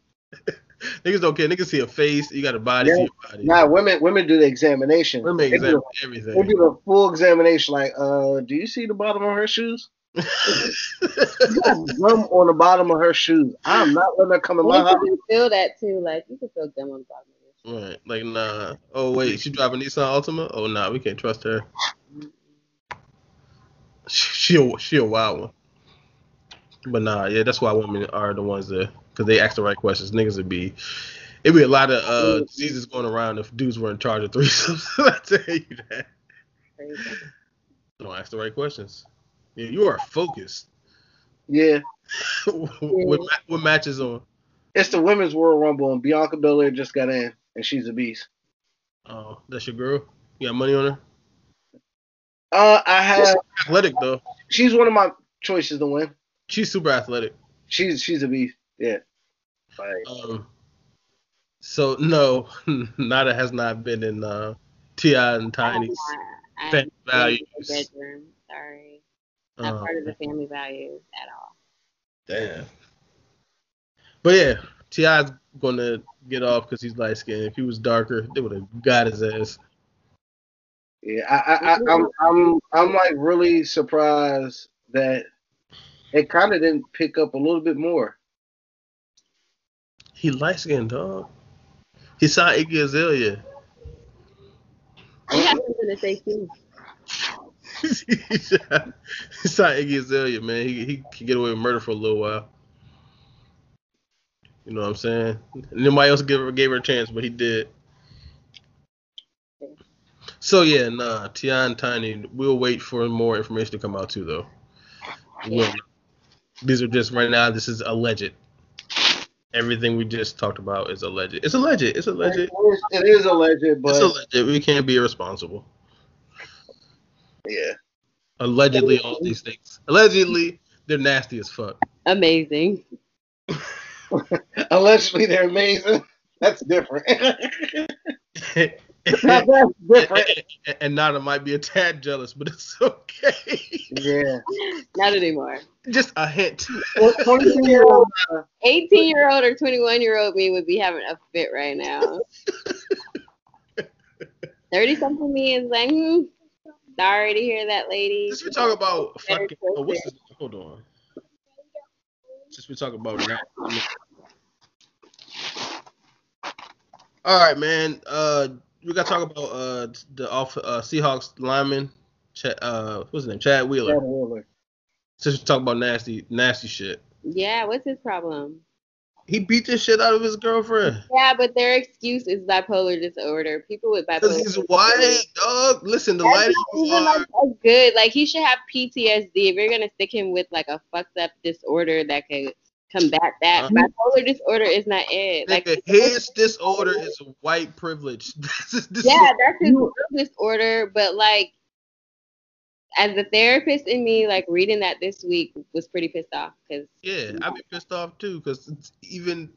Niggas don't care. Niggas see a face. You got a body. Yeah. Body. Nah, women women do the examination. women They do examine They do the full examination. Like, uh, do you see the bottom of her shoes? Gum on the bottom of her shoes. I'm not letting her come in my house. you can feel that too. Like you can feel gum on the bottom of your shoes. Right. Like, nah. Oh, wait. She driving Nissan Altima? Oh, nah. We can't trust her. She a, she a wild one. But nah, yeah, that's why women are the ones that, because they ask the right questions. Niggas would be, it'd be a lot of uh, diseases going around if dudes were in charge of threesomes. (laughs) I tell you that. crazy. Don't ask the right questions. Yeah, you are focused. Yeah, (laughs) with, ma- with matches on. it's the women's Royal Rumble, and Bianca Belair just got in, and she's a beast. Oh, that's your girl? You got money on her? Uh, I have. Athletic, though. She's one of my choices to win. She's super athletic. She's she's a beast. Yeah. Like, Um, so no, (laughs) Nada has not been in uh, Ti and Tiny's I'm family not- I'm in the values. bedroom. Sorry, not Uh, part of the family values at all. damn. But yeah, Ti's gonna get off because he's light skinned. If he was darker, they would have got his ass. yeah, I, I, I I'm I'm I'm like really surprised that it kind of didn't pick up a little bit more. He light skinned dog. He saw Iggy Azalea. I have something to say too. He saw Iggy Azalea, man. He he can get away with murder for a little while. You know what I'm saying? Nobody else gave her gave her a chance, but he did. So yeah, nah, Ti and Tiny. We'll wait for more information to come out too, though. We'll- these are just right now. This is alleged. Everything we just talked about is alleged. It's alleged. It's alleged. It is, it is alleged, but It's alleged. We can't be irresponsible. Yeah. Allegedly, all these things. Allegedly, they're nasty as fuck. Amazing. (laughs) Allegedly, they're amazing. That's different. and, (laughs) Now, that's different. and Nana might be a tad jealous, but it's (laughs) okay. Yeah. Not anymore. Just a hint. Twenty year old. 18 year old or 21 year old me would be having a fit right now. 30 something me is like, hmm, sorry to hear that, lady. Since we talk about fucking, oh, what's this? Hold on. Since we talk about that. All right, man. Uh, we got to talk about uh the off uh Seahawks lineman, Ch- uh, what's his name? Chad Wheeler. Chad Wheeler. Since we talk about nasty, nasty shit. Yeah, what's his problem? He beat the shit out of his girlfriend. Yeah, but their excuse is bipolar disorder. People with bipolar. Because he's white, dog. Listen, the That's lighter not you even are, like good. Like he should have PTSD. If you're gonna stick him with like a fucked up disorder that could combat that, Uh-huh. bipolar disorder is not it. Like his disorder is white privilege. (laughs) Yeah, is- (laughs) that's his disorder. But like, as the therapist in me, like reading that this week was pretty pissed off because yeah, I'd be pissed off too, because even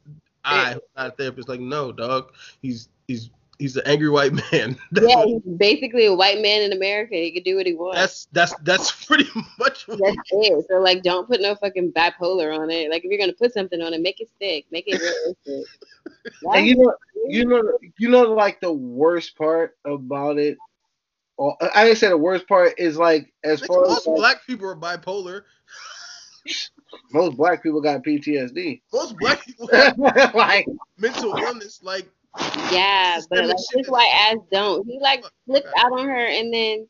I, who's not a therapist, like, no, dog. He's he's he's an angry white (laughs) man. (laughs) Yeah, he's basically a white man in America. He can do what he wants. that's that's that's (laughs) pretty much what That's it. So like, don't put no fucking bipolar on it. Like, if you're gonna put something on it, make it stick. Make it realistic. And you know, you know, you know, like the worst part about it. Or I didn't say the worst part is like as Nigga, far as most black people are bipolar. (laughs) most black people got PTSD. Most black (laughs) people have (laughs) like mental illness. Like, Yeah, but Systemic like shit his is- white ass don't. He like flipped out on her and then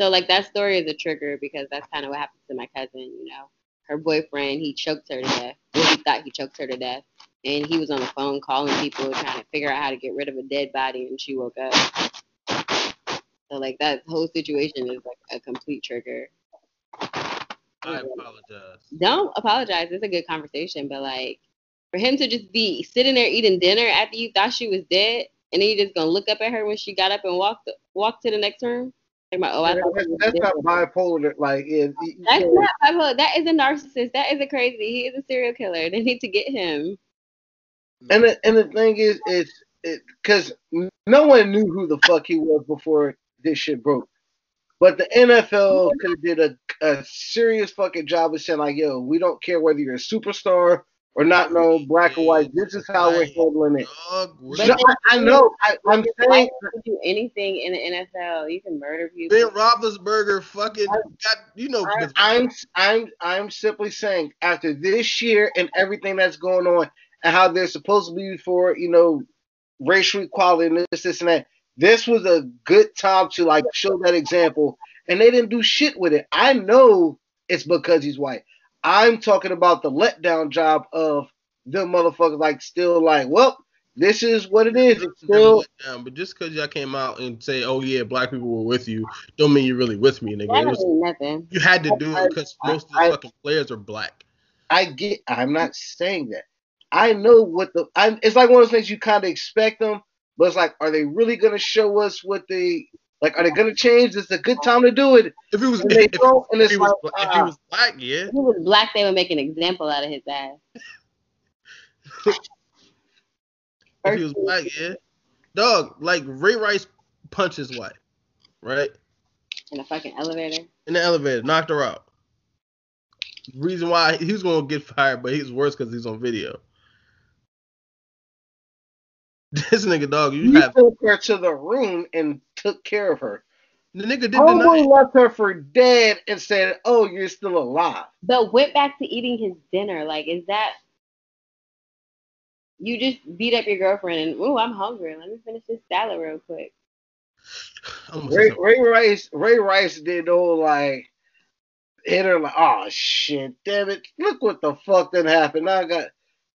so like that story is a trigger because that's kind of what happened to my cousin, you know. Her boyfriend, he choked her to death. Well, he thought he choked her to death. And he was on the phone calling people trying to figure out how to get rid of a dead body and she woke up. So like that whole situation is like a complete trigger. I apologize. Don't apologize. It's a good conversation, but like for him to just be sitting there eating dinner after you thought she was dead, and then you just gonna look up at her when she got up and walked walked to the next room. Like my oh, I thought that's, that's not bipolar. Like it, you That's can't- not bipolar. That is a narcissist. That is a crazy. He is a serial killer. (laughs) They need to get him. And the, and the thing is, it's it because no one knew who the fuck he was before this shit broke. But the NFL could have did a, a serious fucking job of saying like, yo, we don't care whether you're a superstar or not known, black or white. This is how we're handling it. Dog, we're But No, I, I know. I, I'm saying people can do anything in the NFL. You can murder people. Ben Roethlisberger fucking got you know. I, I'm I'm I'm simply saying after this year and everything that's going on and how they're supposed to be for you know racial equality and this this and that. This was a good time to like show that example, and they didn't do shit with it. I know it's because he's white. I'm talking about the letdown job of the motherfuckers like still like, well, this is what it is. It's still down, but just because y'all came out and say, "Oh yeah, black people were with you," don't mean you're really with me, nigga. That It was, nothing. you had to do it because most of the I- fucking players are black. I get. I'm not saying that. I know what the. I, it's like one of those things you kind of expect them, but it's like, are they really gonna show us what they like? Are they gonna change? It's a good time to do it. If it was, And if, if- don't, and if it's he was, like, if he ah. was black, yeah. If he was black, they would make an example out of his ass. If he was black, yeah. Dog, like Ray Rice punched his wife, right? In a fucking elevator. In the elevator, knocked her out. Reason why he was gonna get fired, but he's worse because he's on video. (laughs) This nigga, dog, you You have took her to the room and took care of her. the nigga did Homeboy deny. it. left her for dead and said, "Oh, you're still alive." But went back to eating his dinner. Like, is that you just beat up your girlfriend and oh, I'm hungry. Let me finish this salad real quick. (sighs) I'm gonna Ray. Ray Rice, Ray Rice did the whole like hit her like, oh shit, damn it, look what the fuck that happened. Now I got.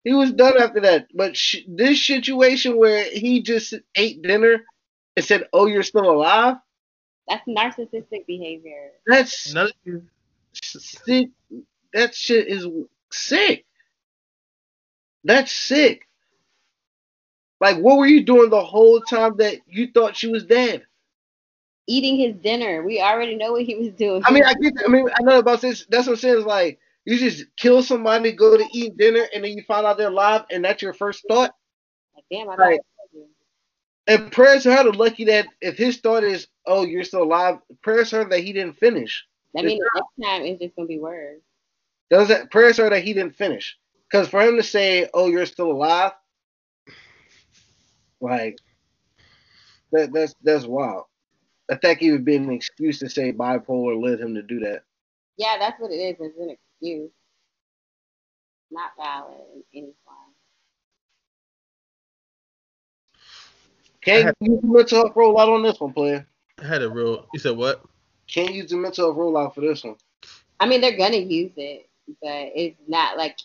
He was done after that, but sh- this situation where he just ate dinner and said, "Oh, you're still alive," That's narcissistic behavior. that's None sick. That shit is sick. That's sick. Like, what were you doing the whole time that you thought she was dead? Eating his dinner. We already know what he was doing. I mean, I get. I mean, I know about this. That's what I'm saying. Is like you just kill somebody, go to eat dinner, and then you find out they're alive, and that's your first thought. like, damn, I Right. And prayers to her to lucky that if his thought is, "Oh, you're still alive," prayers to her that he didn't finish. That means next time it's just gonna be worse. Does that prayers to her that he didn't finish? Because for him to say, "Oh, you're still alive," like that, that's that's wild. I think it would be an excuse to say bipolar led him to do that. Yeah, that's what it is. It's an excuse. Not valid in any form. Can't use the mental health rollout on this one, player. I had a real. You said what? Can't use the mental health rollout for this one. I mean, they're gonna use it, but it's not like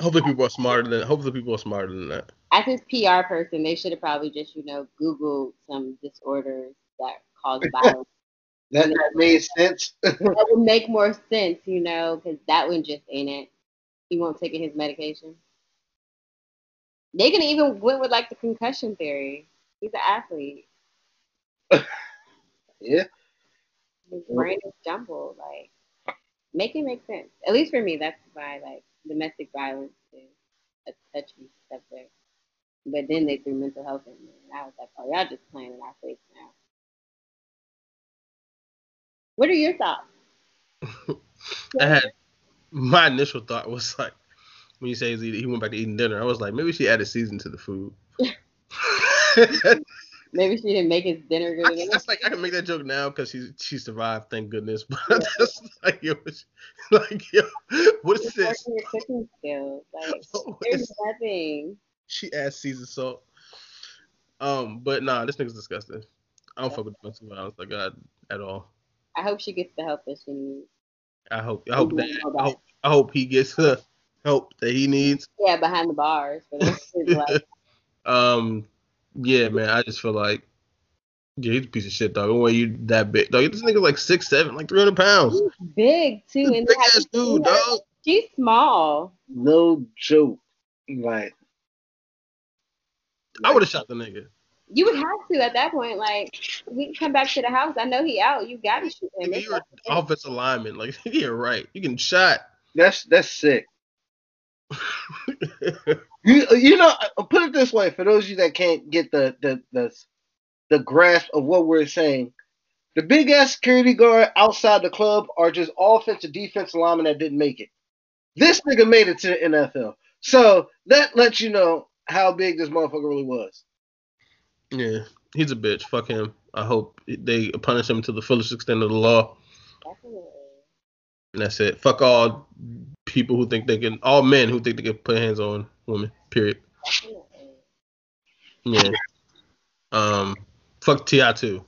Hopefully, people are smarter than. Hopefully, people are smarter than that. As his PR person, they should have probably just, you know, Googled some disorders that cause (laughs) violence. That, that made sense. (laughs) that would make more sense, you know, because that one just ain't it. He won't take his medication. They can even went with like the concussion theory. He's an athlete. (laughs) yeah. His brain is jumbled. Like, make it make sense. At least for me, that's why like domestic violence is a touchy subject. But then they threw mental health in there, and I was like, oh, y'all just playing in our face now. What are your thoughts? (laughs) I had my initial thought was like when you say he went back to eating dinner, I was like maybe she added season to the food. (laughs) maybe she didn't make his dinner good enough. That's like I can make that joke now because she she survived, thank goodness. But yeah. (laughs) that's like yo, like yo, what is this? Your cooking skills, like there's nothing. She adds seasoned salt. Um, but nah, this nigga's disgusting. I don't fuck with domestic violence like God at all. I hope she gets the help that she needs. I hope. I hope that. I hope, I hope he gets the help that he needs. Yeah, behind the bars. (laughs) um, yeah, man. I just feel like, yeah, he's a piece of shit, dog. When you that big, dog. This nigga's like six seven, like three hundred pounds. He's big too, and big ass dude, dog. She's small. No joke. Like, I would have shot the nigga. You would have to at that point. Like, we come back to the house. I know he out. You got to shoot him. You're offensive lineman. Like, (laughs) you're right. You can shot. That's that's sick. (laughs) you, you know, uh, put it this way: for those of you that can't get the the the, the grasp of what we're saying, the big ass security guard outside the club are just offensive defensive linemen that didn't make it. This nigga made it to the NFL, so that lets you know how big this motherfucker really was. Yeah, he's a bitch. Fuck him. I hope they punish him to the fullest extent of the law. Definitely. And that's it. Fuck all people who think they can, all men who think they can put hands on women. Period. Definitely. Yeah. Um. Fuck T.I. too.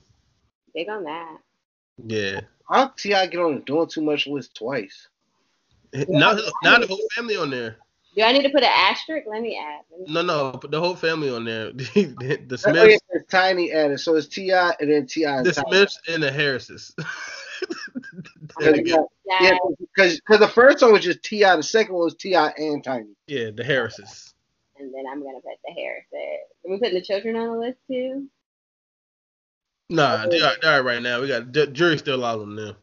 Big on that. Yeah. How T.I. get on doing too much list twice? Now, now the whole family on there. Do I need to put an asterisk? Let me add. Let me no, no, put the whole family on there. (laughs) the, the Smiths. Oh, tiny added, so it's T.I. and then Ti. The Smiths and the Harrises. (laughs) yeah, because because the first one was just T.I., the second one was T.I. and Tiny. Yeah, the Harrises. And then I'm gonna put the Harrises. Are we putting the children on the list too? Nah, they are, they are right now. We got jury still out on them. Now.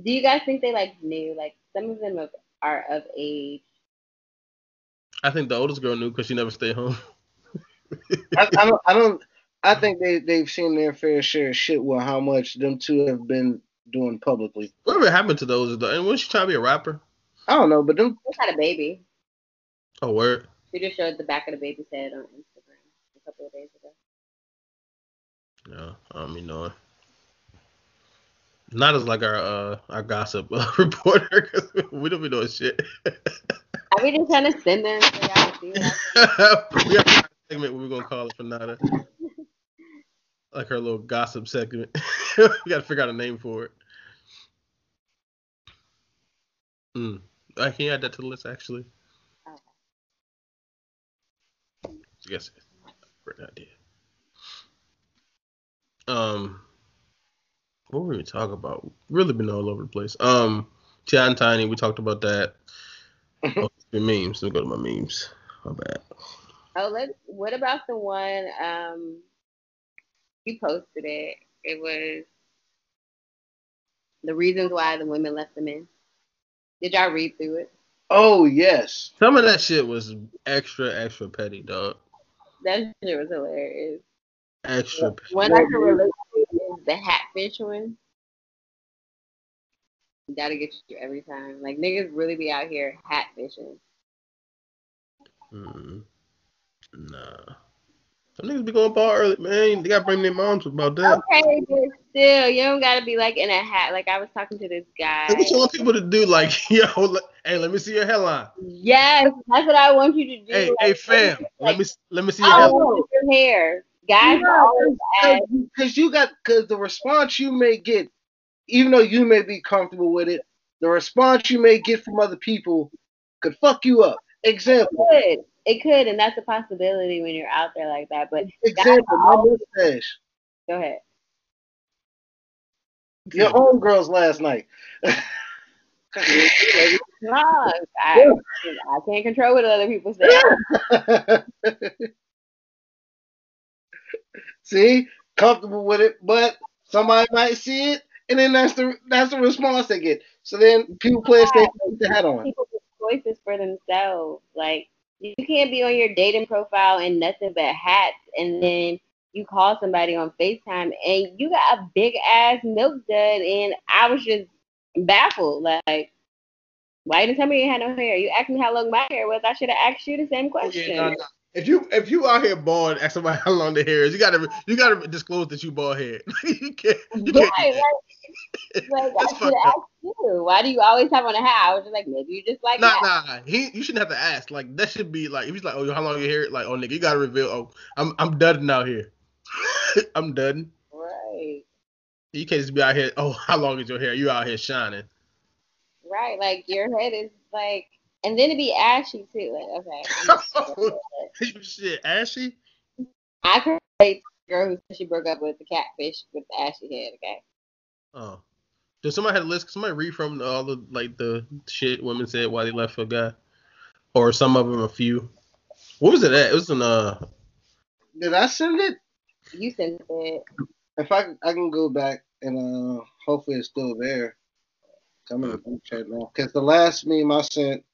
Do you guys think they like new? Like some of them are of age I think the oldest girl knew because she never stayed home. I, I, don't. I don't. I think they they've seen their fair share of shit with how much them two have been doing publicly. Whatever happened to those? And wasn't she trying to be a rapper? I don't know, but them. They had a baby. Oh, word. She just showed the back of the baby's head on Instagram a couple of days ago. No, I don't mean no. Not as like our uh our gossip uh, (laughs) reporter because we don't be doing shit. (laughs) Are we just trying to send them so y'all see (laughs) we have a segment we're gonna call it for Nada. like her little gossip segment. (laughs) we gotta figure out a name for it. Hmm. I can add that to the list actually. Okay. I guess great idea. Um, what were we talking about? Really been all over the place. Um, and Tiny, we talked about that. Oh, (laughs) memes. Let me go to my memes. My bad. Oh, let. What about the one? Um, you posted it. It was the reasons why the women left the men. Did y'all read through it? Oh yes. Some of that shit was extra, extra petty, dog. That shit was hilarious. Extra. Petty. One I can relate to is the hatfish one. Gotta get you every time. Like niggas really be out here hat fishing. Mm, nah. Some niggas be going ball early, man. They gotta bring their moms about that. Okay, but still, you don't gotta be like in a hat. Like I was talking to this guy. What you want people to do? Like, (laughs) yo, hey, let me see your headline. Yes, that's what I want you to do. Hey, like, hey, fam, like, let me let me see your headline. Your hair, guys. Because you got because the response you may get even though you may be comfortable with it, the response you may get from other people could fuck you up. Example. It could. It could, and that's a possibility when you're out there like that. But Example. My mustache. go ahead. Your homegirls last night. (laughs) I, I can't control what other people say. (laughs) See, comfortable with it, but somebody might see it, and then that's the that's the response they get. So then people play it safe with the hat on. People make choices for themselves. Like you can't be on your dating profile and nothing but hats, and then you call somebody on FaceTime and you got a big ass milk dud, and I was just baffled. Like, why didn't tell me you had no hair? You asked me how long my hair was. I should have asked you the same question. Yeah, no, no. If you if you out here bald, ask somebody (laughs) how long the hair is. You gotta you gotta disclose that you bald head. (laughs) you can't. You Right, can't like, like (laughs) I should fucked have up. asked you. Why do you always have on a hat? I was just like, maybe you just like Nah, that. nah, he you shouldn't have to ask. Like that should be like if he's like, oh, how long your hair? Like, oh, nigga, you gotta reveal. Oh, I'm I'm dudding out here. I'm dudding. Right, You can't just be out here. Oh, how long is your hair? You out here shining. right. Like your head is like, and then to be ashy too. Like, okay. (laughs) I'm- Shit, ashy. I could relate to the girl who she broke up with the catfish with the ashy head. Okay. Oh, does somebody have a list? Somebody read from all the like the shit women said why they left for a guy, or some of them a few. What was it at? It was in uh. Did I send it? You sent it. If I I can go back and uh hopefully it's still there. I'm in the group chat now. Cause the last meme I sent,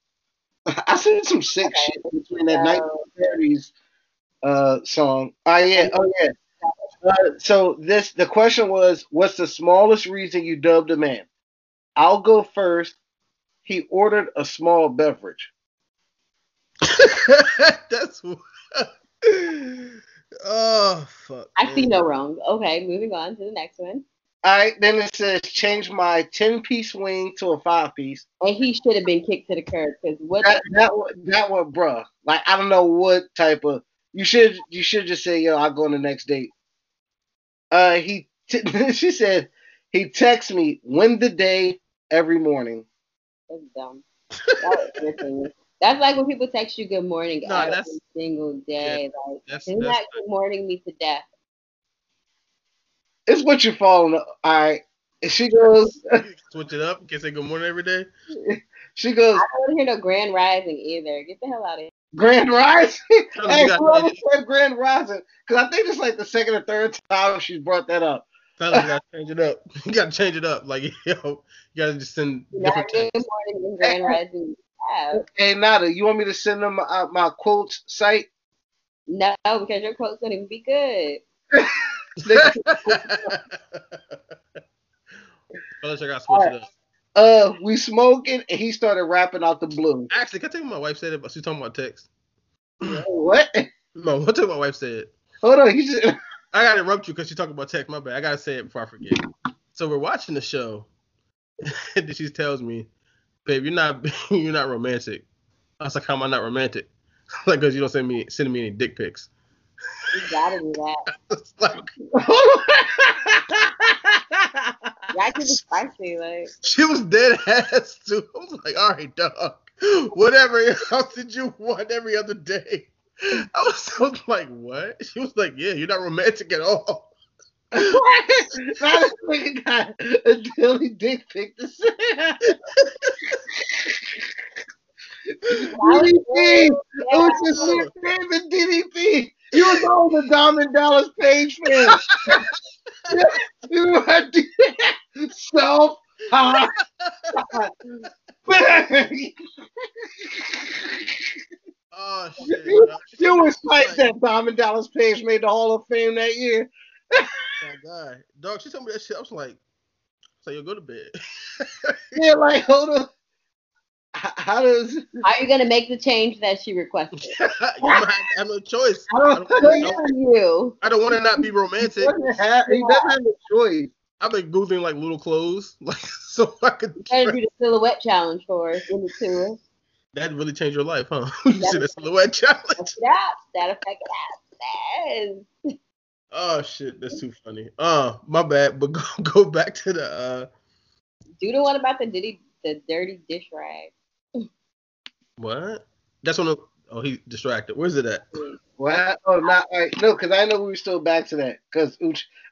(laughs) I sent some sick shit between that So, 1930s uh song. Oh yeah, oh yeah. Uh, so this the question was, what's the smallest reason you dubbed a man? I'll go first. He ordered a small beverage. (laughs) That's. (laughs) oh fuck. I see no wrong. Okay, moving on to the next one. All right, then it says change my 10 piece wing to a five piece. And he should have been kicked to the curb because what? That that one, that one, bruh. Like I don't know what type of. You should you should just say yo. I'll go on the next date. Uh, he t- (laughs) she said he texts me when the day every morning. That's dumb. That. That's like when people text you good morning No, every that's- single day. Like, That's, isn't that's that good morning me to death? It's what you're falling. All right. And she goes. (laughs) switch it up. Can't say good morning every day. She goes. I don't want to hear no grand rising either. Get the hell out of here. Grand Rising. (laughs) Hey, you got- whoever said Grand Rising, because I think it's like the second or third time she's brought that up. Fellas, you gotta change it up. (laughs) You gotta change it up. Like yo, you gotta just send Not different good morning and grand rising. Yeah. Hey, Nada, you want me to send them my, my quotes site? No, because your quotes don't even be good. (laughs) Fellas, I gotta switch it up. Uh, we smoking, and he started rapping out the blue. Actually, can I tell you what my wife said? About, she's talking about text. What? No, what what my wife said? Hold on, he just. (laughs) I gotta interrupt you because she's talking about text. My bad. I gotta say it before I forget. So we're watching the show, (laughs) and she tells me, "Babe, you're not you're not romantic." I was like, "How am I not romantic?" like, because you don't send me sending me any dick pics. You gotta do that. (laughs) Like Y'all keep it spicy, like she was dead ass too. I was like, "All right, dog, whatever else did you want every other day?" I was, I was like, "What?" She was like, "Yeah, you're not romantic at all." Now this nigga got a daily dick pic to send. DDP, it was just your favorite DDP. You was always a Diamond Dallas Page (laughs) fan. you were self high. Oh shit! You- oh, dog. You was like that Diamond Dallas Page made the Hall of Fame that year. Oh my god, dog. She told me that shit. I was like, "So you go to bed." Yeah, like hold on. H- How does (laughs) are you gonna make the change that she requested? (laughs) you might have no choice. I I don't, don't, I don't, for you. I don't want to not be he romantic. doesn't have, he doesn't have a choice. I've been googling like little clothes, (laughs) like so I could. Better do the silhouette challenge for us in the tour. That really changed your life, huh? you see the silhouette challenge. That's it up. That'll fuck it up. Yes. Oh shit, that's too funny. Uh, my bad. But go, go back to the uh, Do the one about the diddy, the dirty dish rag. What? That's when. The, oh, he distracted. Where's it at? What? Oh, not all right. No, because I know we were still back to that. Because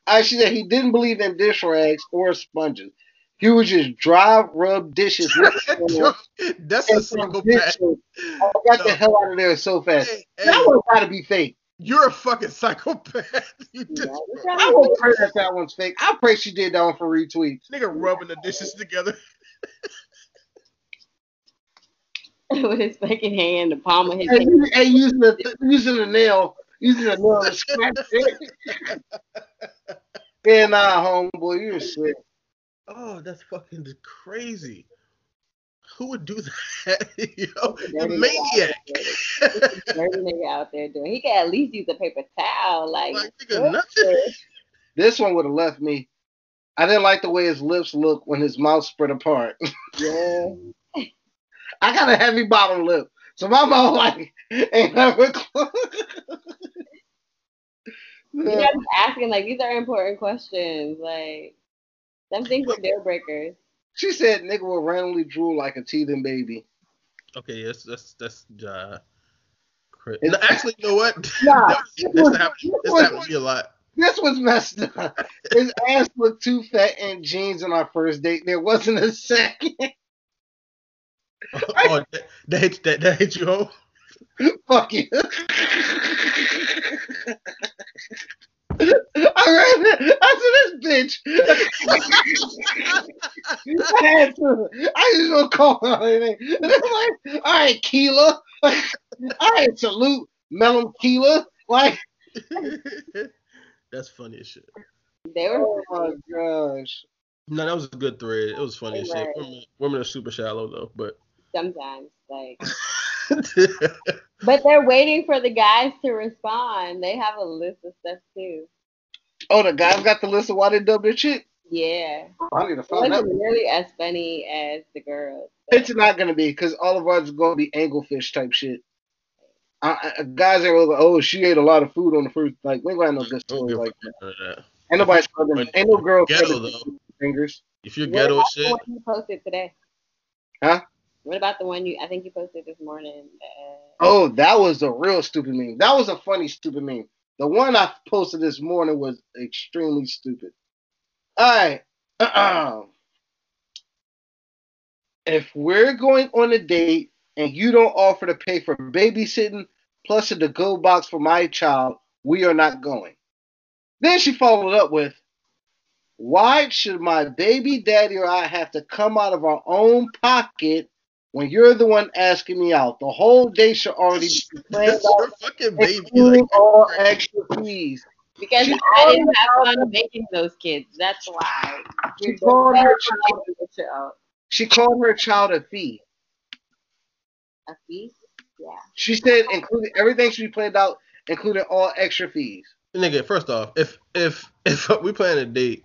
I she said he didn't believe in dish rags or sponges. He would just dry rub dishes. (laughs) That's a some psychopath. I got No. the hell out of there so fast. Hey, hey, That one gotta be fake. you're a fucking psychopath. (laughs) You Yeah, just I will pray that that one's fake. I pray she did that one for retweets. nigga rubbing the dishes together. (laughs) (laughs) with his fucking hand, the palm of his And, hand. you- and using the using the nail, using the nail to scratch it. (laughs) yeah, nah, homeboy, you're sick. Oh, that's fucking crazy. Who would do (laughs) that? Yo, the Dirty maniac. Dirty nigga out there doing. He could at least use a paper towel. Like, like nigga, nothing. This one would have left me. I didn't like the way his lips looked when his mouth spread apart. yeah. I got a heavy bottom lip, so my mouth like ain't never close. (laughs) You guys asking like these are important questions. Like, some things are deal breakers. she said, "Nigga will randomly drool like a teething baby." Okay, yes, that's that's uh, cra- It's- no, actually, you know what? (laughs) (laughs) Nah, that's that's happened. That's happened to me a lot. This was messed up. His ass looked too fat in jeans on our first date. There wasn't a second. Oh, that, that hit that, that hit you home. (laughs) Fuck you. I ran. I said, "This bitch." I had to. I just gonna call her anything. And I'm like, "All right, Keela. (laughs) All right, salute, Melon Keela." Like, that's funny as shit. They were oh my gosh. No, that was a good thread. It was funny as shit. Women, women are super shallow though, but sometimes like, but they're waiting for the guys to respond. They have a list of stuff too. Oh, the guys got the list of why they dubbed their chick. Yeah, I need to find out. wasn't nearly as funny as the girls. It's not gonna be because all of ours is gonna be anglefish type shit. I, I, guys are like, oh, she ate a lot of food on the first. Like, we ain't got no good Don't story like fuck about that. Ain't nobody scrubbing. Ain't no girl Ghetto scrubbing though. fingers. If you're What ghetto about as the shit, one you posted today? Huh? What about the one you? I think you posted this morning. Oh, that was a real stupid meme. That was a funny stupid meme. The one I posted this morning was extremely stupid. All right. (clears throat) if we're going on a date and you don't offer to pay for babysitting plus a to-go box for my child, we are not going. Then she followed up with, Why should my baby daddy or I have to come out of our own pocket when you're the one asking me out? The whole day should already be planned that's out, your fucking baby. Like, all extra fees. because She I didn't have fun making those kids. That's why. She called her child, with the child. she called her child a fee. A fee? Yeah. She said including everything should be planned out, including all extra fees. nigga, first off, if if (laughs) if we plan a date,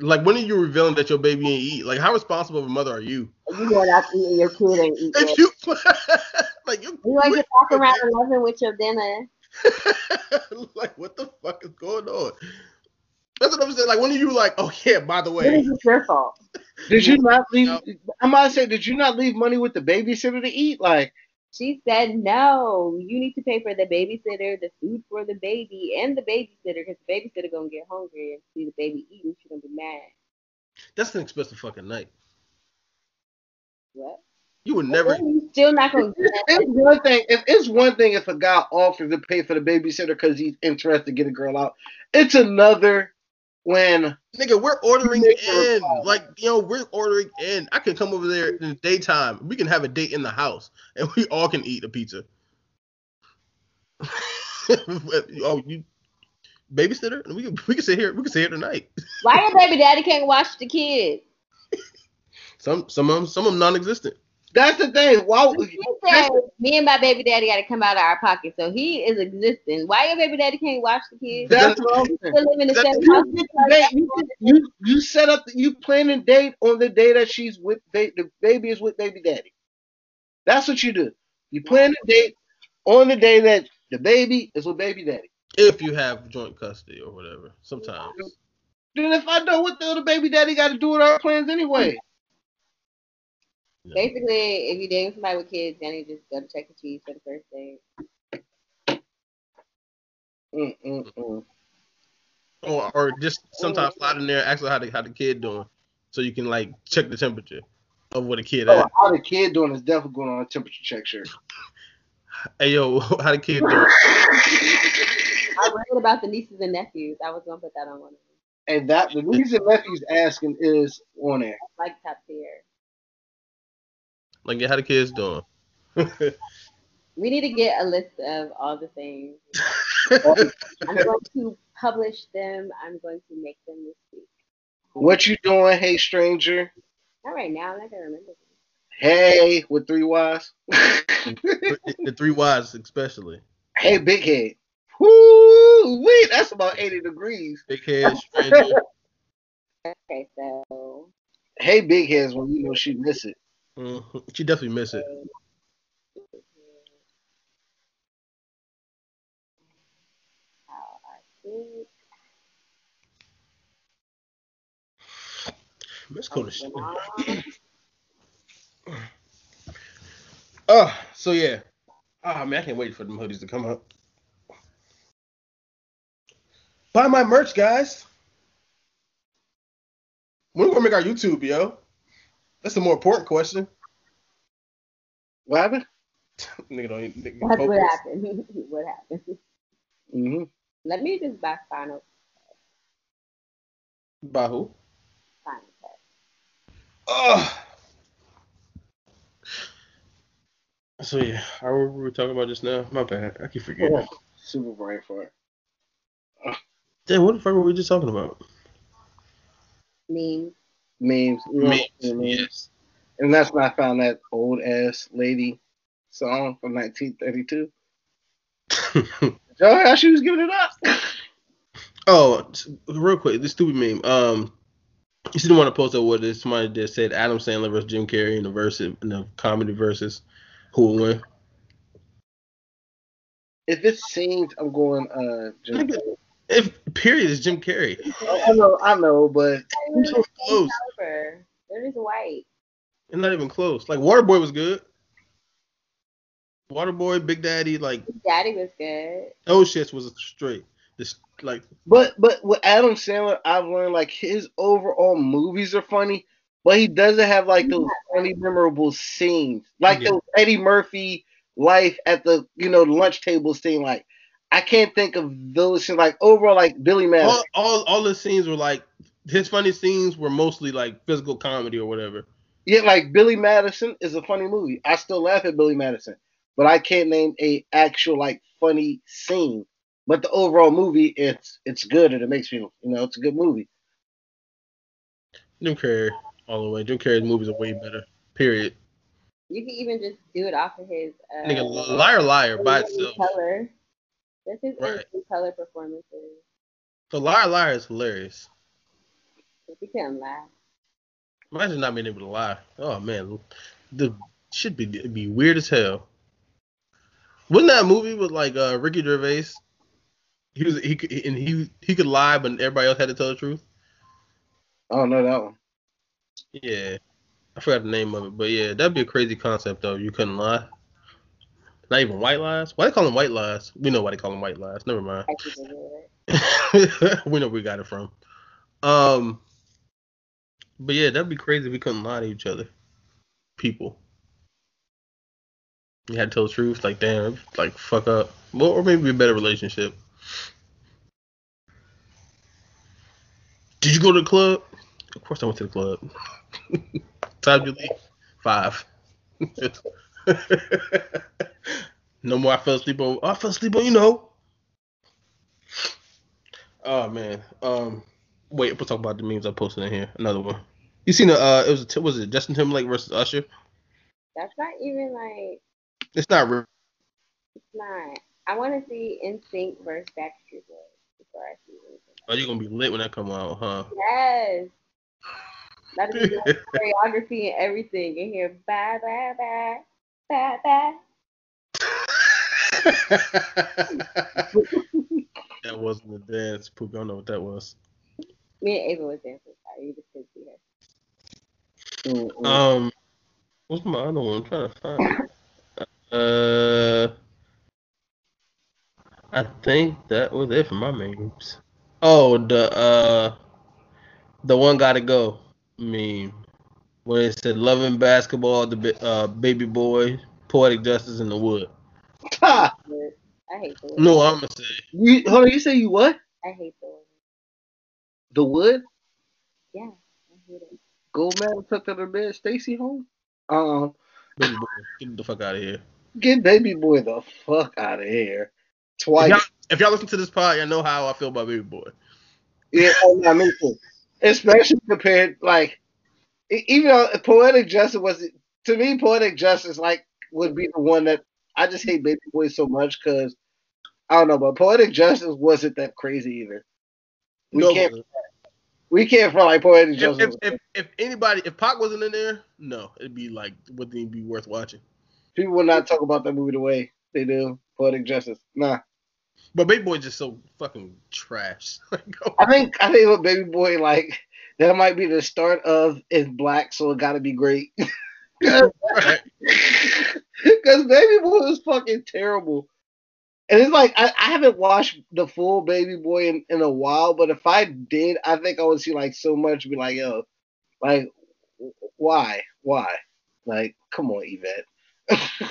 like when are you revealing that your baby ain't eat? Like how responsible of a mother are you? You going out to eat and your kid ain't eat If you (laughs) like you, You like to walk (laughs) around 11 with your dinner. (laughs) like what the fuck is going on? That's what I'm saying. Like when are you like, oh yeah, by the What is way, it your fault? Did you not leave? No. I might say, did you not leave money with the babysitter to eat? Like, She said, no, you need to pay for the babysitter, the food for the baby, and the babysitter because the babysitter going to get hungry and see the baby eating. She's going to be mad. that's an expensive fucking night. What? You would never. You still not going to it's, it's one thing. If it's one thing if a guy offers to pay for the babysitter because he's interested to get a girl out, it's another when Nigga, we're ordering in. Like, you know, we're ordering in. I can come over there in the daytime. We can have a date in the house, (laughs) and we all can eat a pizza. (laughs) oh, you babysitter? We can we can sit here. We can sit here tonight. Why your baby daddy can't watch the kids? (laughs) Some some of them some of them non-existent. That's the thing. Why? He said, me and my baby daddy got to come out of our pocket. So he is existing. Why your baby daddy can't watch the kids? That's what I'm saying. Still live in the That's- same You, house. get the you, you you set up you plan a date on the day that she's with ba- the baby is with baby daddy. That's what you do. You plan a date on the day that the baby is with baby daddy. If you have joint custody or whatever, sometimes. Then if I know what the other baby daddy got to do with our plans anyway. Basically, if you're dating somebody with kids, then you just go to Chuck E. Cheese for the first date. Mm-mm-mm. Or, or just sometimes slide in there, ask how the how the kid doing, so you can like check the temperature of what the kid Oh, at. how the kid doing is definitely going on a temperature check shirt. (laughs) Hey yo, (laughs) how the kid doing? (laughs) I read about the nieces and nephews. I was gonna put that on one of them. And that the reason Matthew's asking is on there. Like top tier. Like yeah, how the kids doing? (laughs) We need to get a list of all the things. (laughs) I'm going to publish them. I'm going to make them this week. What you doing, hey stranger? Not right now. I'm not gonna remember. them. Hey, with three Y's. (laughs) the three wives especially. hey, big head. Woo, wait, that's about 80 degrees. Big head, stranger. Okay, so Hey, big heads when you know she miss it. Mhm. She definitely miss it. Cool shit. Mom, Oh, so yeah. Oh man, I can't wait for them hoodies to come out. Buy my merch, guys. When we gonna make our YouTube, yo? That's the more important question. What happened? (laughs) Nigga don't even nigga That's what happened. (laughs) what happened? Mm-hmm. Let me just buy final By who? final cut. Oh. So yeah, how were we talking about just now? My bad. I keep forgetting. Super brain fart. Damn, what the fuck were we just talking about? Memes. Memes. You know, Memes, memes. yes. And that's when I found that old ass lady song from 1932. (laughs) Y'all, how she was giving it up. oh, real quick, this stupid meme. Um, you see the one I posted where this somebody just said Adam Sandler versus Jim Carrey in the verse in the comedy versus who will win? if it's seems, I'm going. Uh, Jim If period is Jim Carrey. I know, I know, but Who's so close? Over. They're just white. And not even close. Like Waterboy was good. Waterboy, Big Daddy, like Daddy was good. those shits was straight. This like but but with Adam Sandler, I've learned like his overall movies are funny, but he doesn't have like those funny, memorable scenes, like Yeah. the Eddie Murphy life at the you know lunch table scene. Like I can't think of those scenes. Like overall, like Billy Madison. all, all all the scenes were like his funny scenes were mostly like physical comedy or whatever. Yeah, like Billy Madison is a funny movie. I still laugh at Billy Madison, but I can't name a actual like funny scene. But the overall movie, it's it's good and it makes me, you know, it's a good movie. Jim Carrey all the way. Jim Carrey's movies are way better. Period. You can even just do it off of his uh, Nigga, liar, liar by itself. color. That's his Right. color performances. So liar, liar is hilarious. If you can't laugh. Imagine not being able to lie. Oh man, the should be it'd be weird as hell. Wasn't that a movie with like uh, Ricky Gervais? He was he could and he he could lie, but everybody else had to tell the truth. I don't know that one. Yeah, I forgot the name of it, but yeah, that'd be a crazy concept though. You couldn't lie. Not even white lies. Why they call them white lies? We know why they call them white lies. Never mind. I can do it. (laughs) we know where we got it from. Um, but yeah, that'd be crazy if we couldn't lie to each other. People. You had to tell the truth, like damn, like fuck up. Well, or maybe a better relationship. Did you go to the club? Of course I went to the club. Time you leave? Five. (laughs) no more I fell asleep on I fell asleep on you know. Oh man. Um wait, we'll talk about the memes I posted in here. Another one. You seen the uh it was a, was it Justin Timberlake versus Usher? That's not even like It's not real. it's not. I want to see NSYNC versus Backstreet Boys before I see anything. Oh, you're gonna be lit when that come out, huh? Yes. That'll be choreography and everything in here. Bye bye bye bye bye. that wasn't a dance. Poop, I don't know what that was. Me and Ava was dancing. Sorry, you just couldn't see her. Um, What's my other one? I'm trying to find. it. Uh, I think that was it for my memes. Oh, the uh, the one gotta go meme where it said "Love & Basketball," the uh, baby boy, poetic justice in the wood. Ha! (laughs) I hate the wood. No, I'm gonna say You, hold on, you say you what? I hate the wood. The wood? Yeah, I hate it. Gold man tucked under the bed, Stacy home? Um, baby boy, get the fuck out of here. get baby boy the fuck out of here. If Twice. y'all, if y'all listen to this pod, y'all know how I feel about baby boy. Yeah, oh, no, me too. Especially compared, like, e- even though poetic justice was to me, poetic justice like would be the one that I just hate baby boy so much because I don't know, but poetic justice wasn't that crazy either. We No, can't, we can't front like poetic if, justice. if, if, if anybody, if Pac wasn't in there, no, it'd be like, wouldn't even be worth watching. People will not talk about that movie the way they do poetic justice. Nah, But baby boy's just so fucking trash. (laughs) Oh, I think I think with baby boy like that might be the start of it's black, so it got to be great. (laughs) Because (laughs) Baby Boy was fucking terrible. And it's like I, I haven't watched the full Baby Boy in, in a while, but if I did, I think I would see like so much be like, yo, like why? Why? Like, come on, Yvette. (laughs)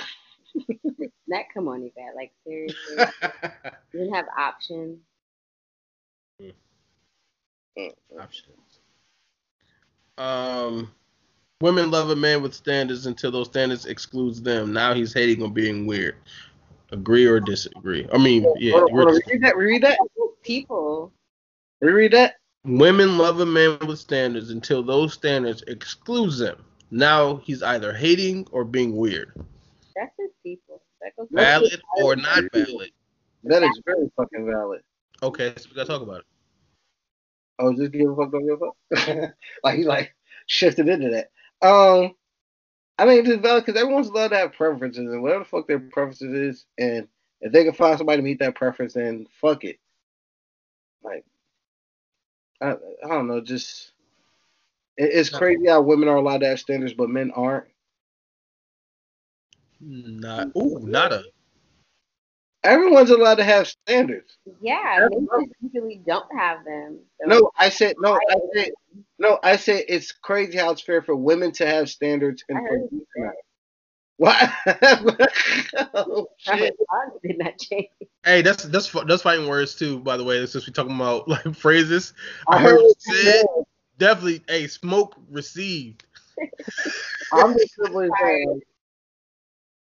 That come on, Yvette. Like (laughs) seriously, you didn't have options. Options. Um, women love a man with standards until those standards excludes them. Now he's hating on being weird. Agree or disagree? I mean, yeah. Hold on, hold on, we're- reread that, reread that, People, reread that. Women love a man with standards until those standards excludes them. Now he's either hating or being weird. that's his people. That goes Valid or not valid? That is very fucking valid. Okay, so we gotta talk about it. Oh, just give a fuck, don't give a fuck. like he like shifted into that. Um, I think it's valid because everyone's allowed to have preferences, and whatever the fuck their preferences is, and if they can find somebody to meet that preference, then fuck it. Like, I, I don't know, just it, it's crazy how women are allowed to have standards, but men aren't. Not ooh, not a Everyone's allowed to have standards. Yeah, men just usually don't have them. So No, I said no. I said no. I said it's crazy how it's fair for women to have standards and for men you to not. (laughs) What? (laughs) oh, shit. (laughs) like, did not change. Hey, that's that's that's fighting words too. By the way, since we're talking about like phrases, I I heard heard you said said. definitely. Hey, smoke received. I'm just simply saying.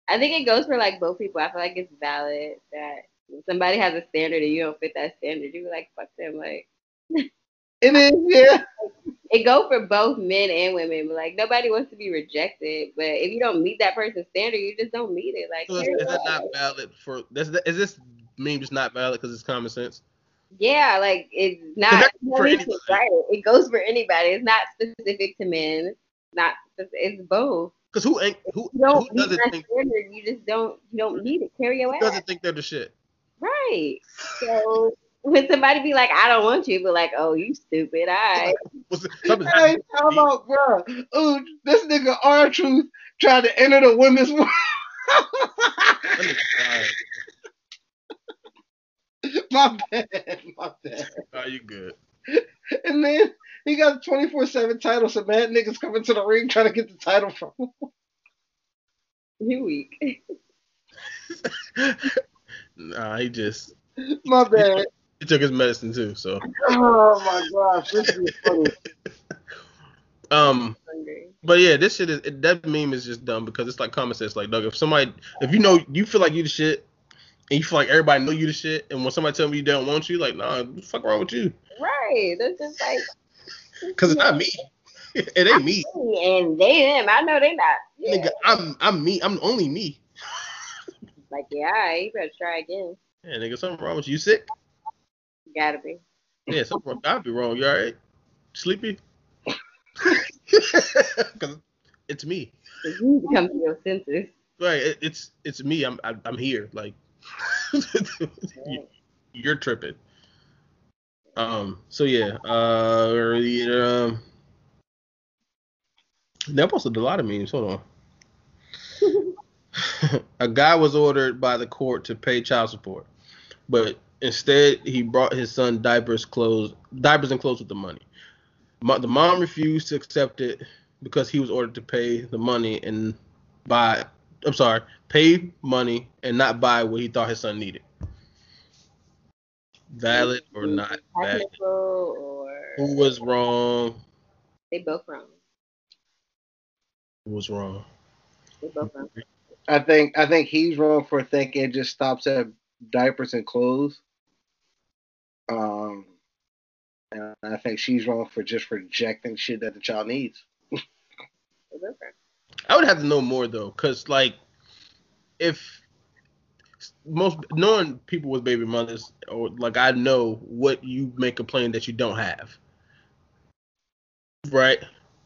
I think it goes for like both people. I feel like it's valid that if somebody has a standard and you don't fit that standard, you be like, fuck them. Like It is, yeah. it go for both men and women. But like nobody wants to be rejected. But if you don't meet that person's standard, you just don't meet it. Like So is, is that not valid for? That's, is this meme just not valid because it's common sense? yeah, like it's not for need to anybody. write it. It goes for anybody. It's not specific to men. Not it's both. Because who ain't who You don't who doesn't think standard. You just don't. You don't need it. Carry your ass. doesn't think they're the shit? Right. So (laughs) when somebody be like, I don't want you, but like, oh, you stupid. I What's something's Hey, happening. how about, bro? Ooh, this nigga R Truth tried to enter the women's world. That nigga lying. (laughs) my bad, my bad. Oh, you good? And then he got a 24 7 title, so mad niggas coming to the ring trying to get the title from him. you weak. (laughs) nah, he just My bad. he took his medicine too. So (laughs) Oh my gosh, this is funny. (laughs) um. But yeah, this shit is it, that meme is just dumb because it's like common sense. Like, Doug, if somebody, if you know, you feel like you the shit, and you feel like everybody know you the shit, and when somebody tell me you don't want you, like, nah, what the fuck wrong with you? Right. That's just like Cause it's not me. (laughs) it ain't me, and they them. I know they not. Yeah. nigga. I'm I'm me. I'm only me. (laughs) Like, yeah, all right, you better try again. Yeah, nigga, something wrong with you? You sick? Gotta be. Yeah, something wrong. I'd be wrong. You alright? Sleepy? (laughs) Cause it's me. You to come to your senses. Right. It, it's it's me. I'm I'm, I'm here. Like you- you're tripping. Um. So yeah. Uh. Um. They posted a lot of memes. Hold on. (laughs) a guy was ordered by the court to pay child support, but instead he brought his son diapers, clothes, diapers and clothes with the money. The mom refused to accept it because he was ordered to pay the money and buy. I'm sorry, pay money and not buy what he thought his son needed. Valid or not valid? Or Who was wrong? they both wrong. Who was wrong? They both wrong. I think I think he's wrong for thinking it just stops at diapers and clothes. Um, and I think she's wrong for just rejecting shit that the child needs. They both wrong. I would have to know more though, cause like if most knowing people with baby mothers or like I know what you may complain that you don't have. Right?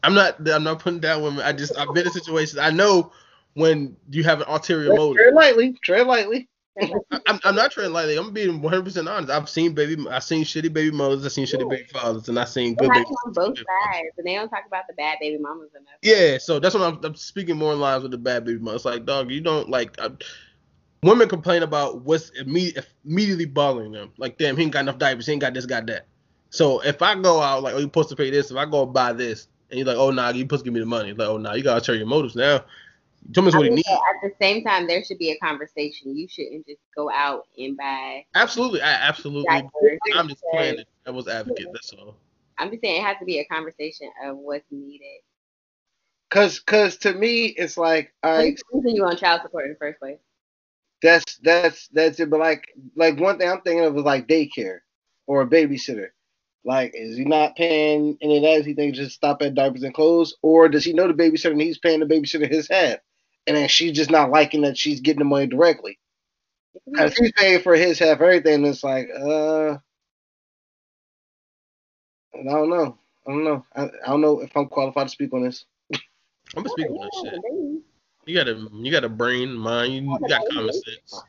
I'm not I'm not putting down women. I just I've been in situations. I know when you have an ulterior motive. Tread lightly, tread lightly. I- I'm, I'm not trying lightly. I'm being 100 percent honest. I've seen baby, I've seen shitty baby mothers, I've seen shitty baby fathers, and I've seen It good baby. happens on both sides, and they don't talk about the bad baby mamas enough. Yeah, so that's what I'm, I'm speaking more in lines with the bad baby mothers. Like, dog, you don't like. Uh, women complain about what's immediate, immediately bothering them. Like, damn, he ain't got enough diapers, he ain't got this, got that. So if I go out, like, oh, you supposed to pay this. If I go buy this, and you're like, oh, nah, you supposed to give me the money. Like, oh, nah, you gotta show your motives now. Tell me I what he needs. at the same time, there should be a conversation. You shouldn't just go out and buy. Absolutely, I absolutely. diapers I'm just because- playing devil's advocate. That's all. I'm just saying it has to be a conversation of what's needed. Cause, cause to me, it's like, all right, Who's reason you on child support in the first place? That's that's that's it. But like, like one thing I'm thinking of is like daycare or a babysitter. Like, is he not paying any of that? He think just stop at diapers and clothes, or does he know the babysitter and he's paying the babysitter his half, and then she's just not liking that she's getting the money directly? It could be And if he's paying for his half everything, it's like, uh, I don't know. I don't know. I, I don't know if I'm qualified to speak on this. I'm gonna speak on that Yeah, shit. Baby. You got a, you got a brain, mind. You, you got common sense.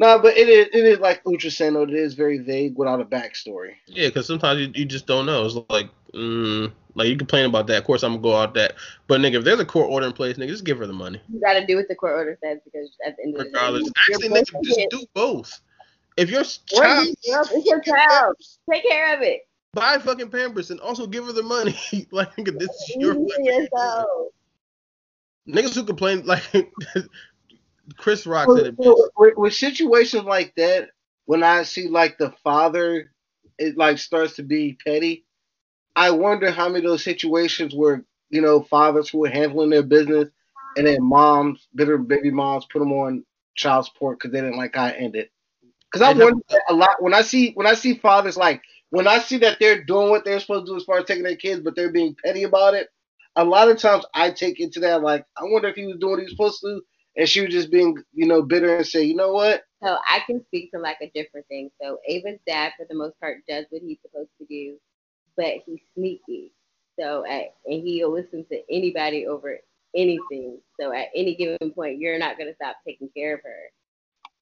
No, but it is it is like Ultra Sano. It is very vague without a backstory. Yeah, because sometimes you, you just don't know. It's like, mm, like you complain about that. Of course, I'm gonna go out that. But nigga, if there's a court order in place, nigga, just give her the money, You got to do what the court order says because at the end of the day, regardless. you're Actually, nigga, both just do both. If your What child, is it's your child. Take care of it. buy fucking Pampers and also give her the money. (laughs) like, nigga, this is your You fucking yourself. Niggas who complain like (laughs) Chris Rock said it. With, with, with situations like that, when I see like the father, it like starts to be petty. I wonder how many of those situations where you know fathers who are handling their business, and then moms, bitter baby moms, put them on child support because they didn't like how it ended. Because I wonder a lot when I see when I see fathers like when I see that they're doing what they're supposed to do as far as taking their kids, but they're being petty about it. A lot of times I take into that like I wonder if he was doing what he was supposed to, and she was just being you know bitter and say, you know what, So I can speak to like a different thing. So Ava's dad, for the most part, does what he's supposed to do, but he's sneaky. So at, and he'll listen to anybody over anything. So at any given point, you're not gonna stop taking care of her.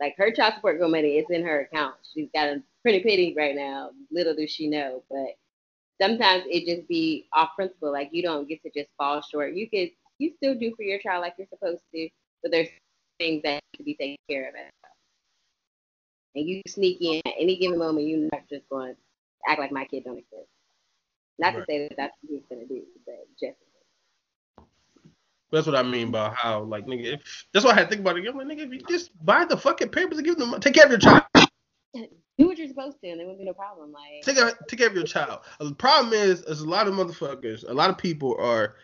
Like her child support money is in her account. She's got a pretty penny right now. Little does she know, but sometimes it just be off principle. Like you don't get to just fall short. You could you still do for your child like you're supposed to, but there's things that need to be taken care of. As well. And you sneak in at any given moment, you're not just going to act like my kid don't exist. Not Right. to say that that's what he's gonna do, but just That's what I mean by how like nigga. If, that's why I had to think about it. I'm like nigga, if you just buy the fucking papers and give them, take care of your child. Do what you're supposed to, and there won't be no problem. Like Take care, take care of your child. The problem is, is a lot of motherfuckers, a lot of people are.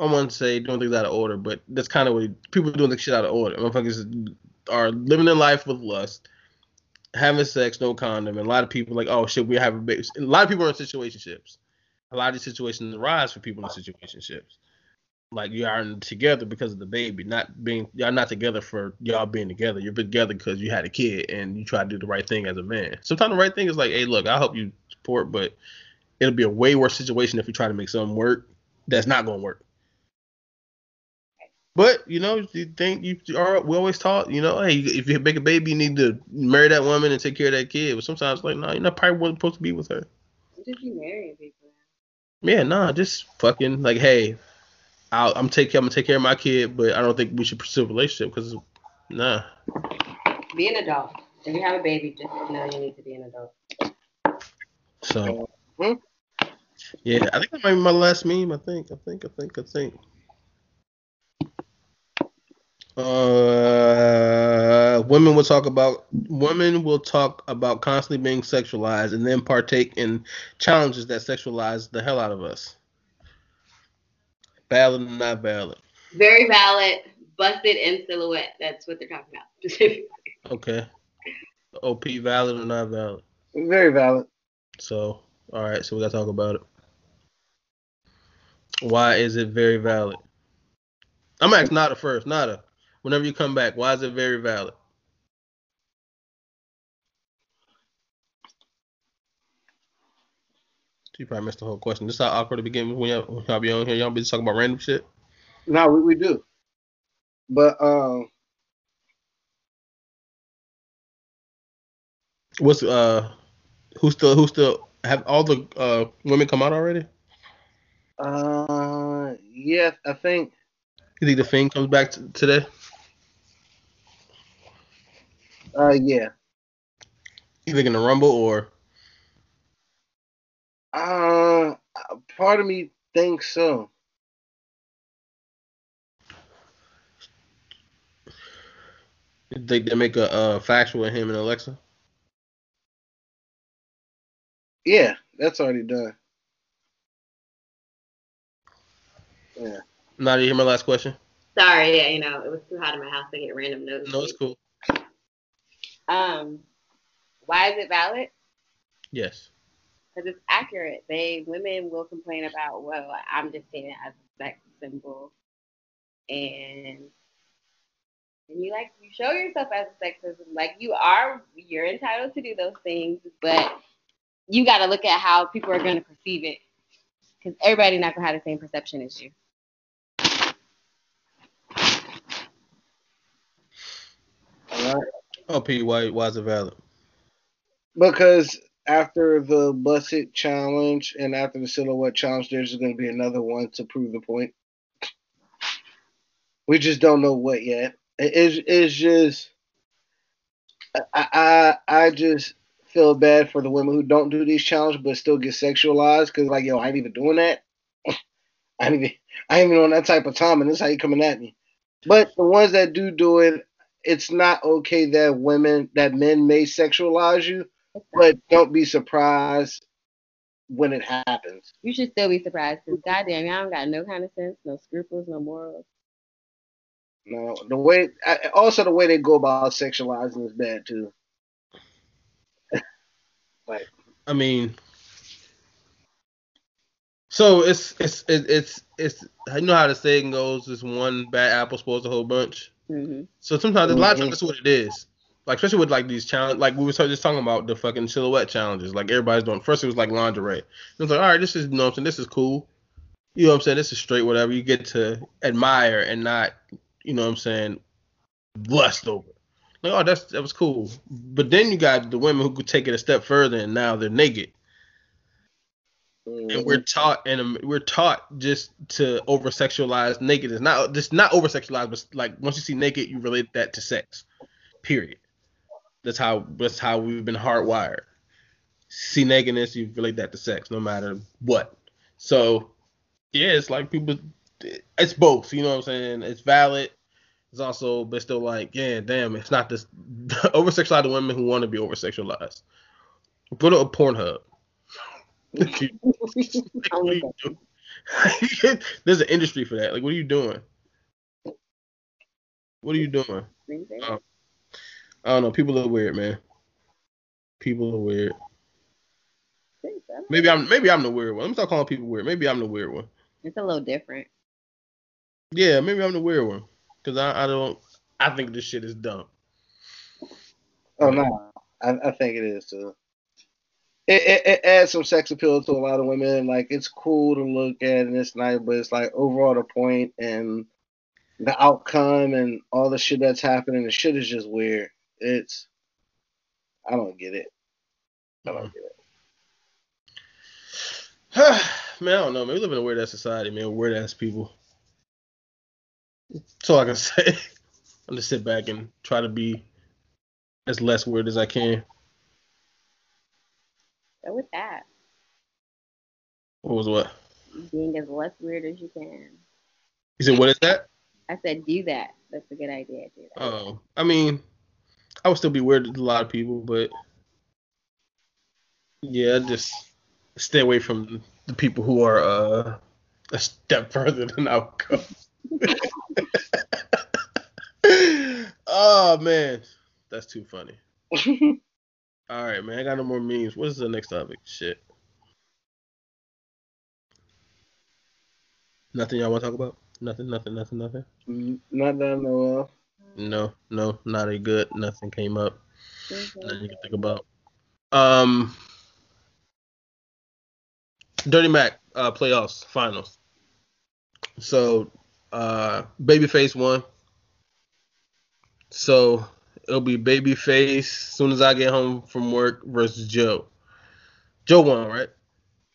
I want to say doing things out of order, but that's kind of what people doing the shit out of order. Motherfuckers are living their life with lust, having sex, no condom, and a lot of people like, oh shit, we have a baby. A lot of people are in situationships. A lot of these situations arise for people in situationships. Like you are together because of the baby, not being y'all not together for y'all being together. You're together because you had a kid and you try to do the right thing as a man. Sometimes the right thing is like, hey, look, I'll help you support, but it'll be a way worse situation if you try to make something work that's not gonna work. But you know, you think you are we always taught, you know, hey, if you make a baby, you need to marry that woman and take care of that kid. But sometimes, like, no, you're not probably wasn't supposed to be with her. just be marrying people. Yeah, nah, just fucking like, hey, I'll, I'm take I'm gonna take care of my kid, but I don't think we should pursue a relationship because nah. Be an adult. If you have a baby, just know you need to be an adult. So Hmm? yeah, I think that might be my last meme. I think, I think, I think, I think. Uh, women will talk about women will talk about constantly being sexualized and then partake in challenges that sexualize the hell out of us. Valid or not valid? Very valid. Buss It in silhouette. That's what they're talking about (laughs) specifically. Okay. OP valid or not valid? Very valid. So, all right, so we gotta talk about it. Why is it very valid? I'm asking Nada first. Nada, whenever you come back, why is it very valid? You probably missed the whole question. This is how awkward it begins when y'all, when y'all be on here. Y'all be talking about random shit. No, we, we do. But um, What's uh, who still who still have all the uh women come out already? uh, yeah, I think You think the Fiend comes back t- today? uh, yeah. You think in the Rumble or Uh, part of me thinks so. you think they make a uh, factual with him and Alexa? Yeah, that's already done. Yeah. Nada, you hear my last question? Sorry, yeah, you know, it was too hot in my house to get random notes. No, it's cool. Um, why is it valid? Yes. Because it's accurate. They women will complain about, well, I'm just seeing it as a sex symbol, and and you like you show yourself as a sex symbol, like you are, you're entitled to do those things, but you got to look at how people are going to perceive it, because everybody not gonna have the same perception as you. All right. Oh, P. why why is it valid? Because after the Buss It challenge and after the Silhouette challenge, there's going to be another one to prove the point. We just don't know what yet. It's, it's just, I, I, I just feel bad for the women who don't do these challenges but still get sexualized because, like, yo, I ain't even doing that. (laughs) I ain't even, I ain't even on that type of time, and this how you coming at me. But the ones that do do it, it's not okay that women, that men may sexualize you but don't be surprised when it happens. You should still be surprised, because goddamn, y'all don't got no kind of sense, no scruples, no morals. No, the way I- also the way they go about sexualizing is bad too. (laughs) Like, I mean, so it's it's it, it's it's you know how the saying goes: "It's one bad apple spoils a whole bunch." hmm So sometimes a lot of Mhm. times that's what it is. Like especially with like these challenge, like we were just talking about the fucking silhouette challenges. Like everybody's doing. First it was like lingerie. It was like, all right, this is you know what I'm saying. This is cool. You know what I'm saying. This is straight. Whatever. You get to admire and not, you know what I'm saying, lust over. Like oh that's that was cool. But then you got the women who could take it a step further and now they're naked. and we're taught and um, we're taught just to over sexualize nakedness not just not over sexualize but like once you see naked you relate that to sex period that's how that's how we've been hardwired see nakedness you relate that to sex no matter what so yeah it's like people it's both you know what i'm saying it's valid it's also but still like yeah damn it's not this (laughs) over sexualized women who want to be over sexualized go to a pornhub I'm what are with you doing? There's an industry for that. Like, what are you doing? What are you doing? that. I don't know. People are weird, man. People are weird. Maybe I'm maybe I'm the weird one. Let me start calling people weird. Maybe I'm the weird one. It's a little different. Yeah, maybe I'm the weird one. Cause I, I don't I think this shit is dumb. Oh no, I, I think it is too. It, it, it adds some sex appeal to a lot of women. Like it's cool to look at and it's nice, but it's like overall the point and the outcome and all the shit that's happening. The shit is just weird. It's I don't get it. I don't hmm. get it. (sighs) man, I don't know, man. We live in a weird ass society, man. Weird ass people. That's all I can (laughs) say. I'm just sit back and try to be as less weird as I can. So with that, What was what? being as less weird as you can. You said what is that? I said do that. That's a good idea. Do that. Oh, I mean, I would still be weird to a lot of people, but yeah, just stay away from the people who are uh, a step (laughs) further than I would go. (laughs) oh man, that's too funny. (laughs) All right, man, I got no more memes. What is the next topic? Shit. Nothing y'all want to talk about? Nothing, nothing, nothing, nothing. Not that I know of. No, no, not a good. Nothing came up. Nothing you can think about. Um, Dirty Mack uh, playoffs finals. So, uh, Babyface won. So it'll be Babyface as soon as I get home from work versus Joe. Joe won, right?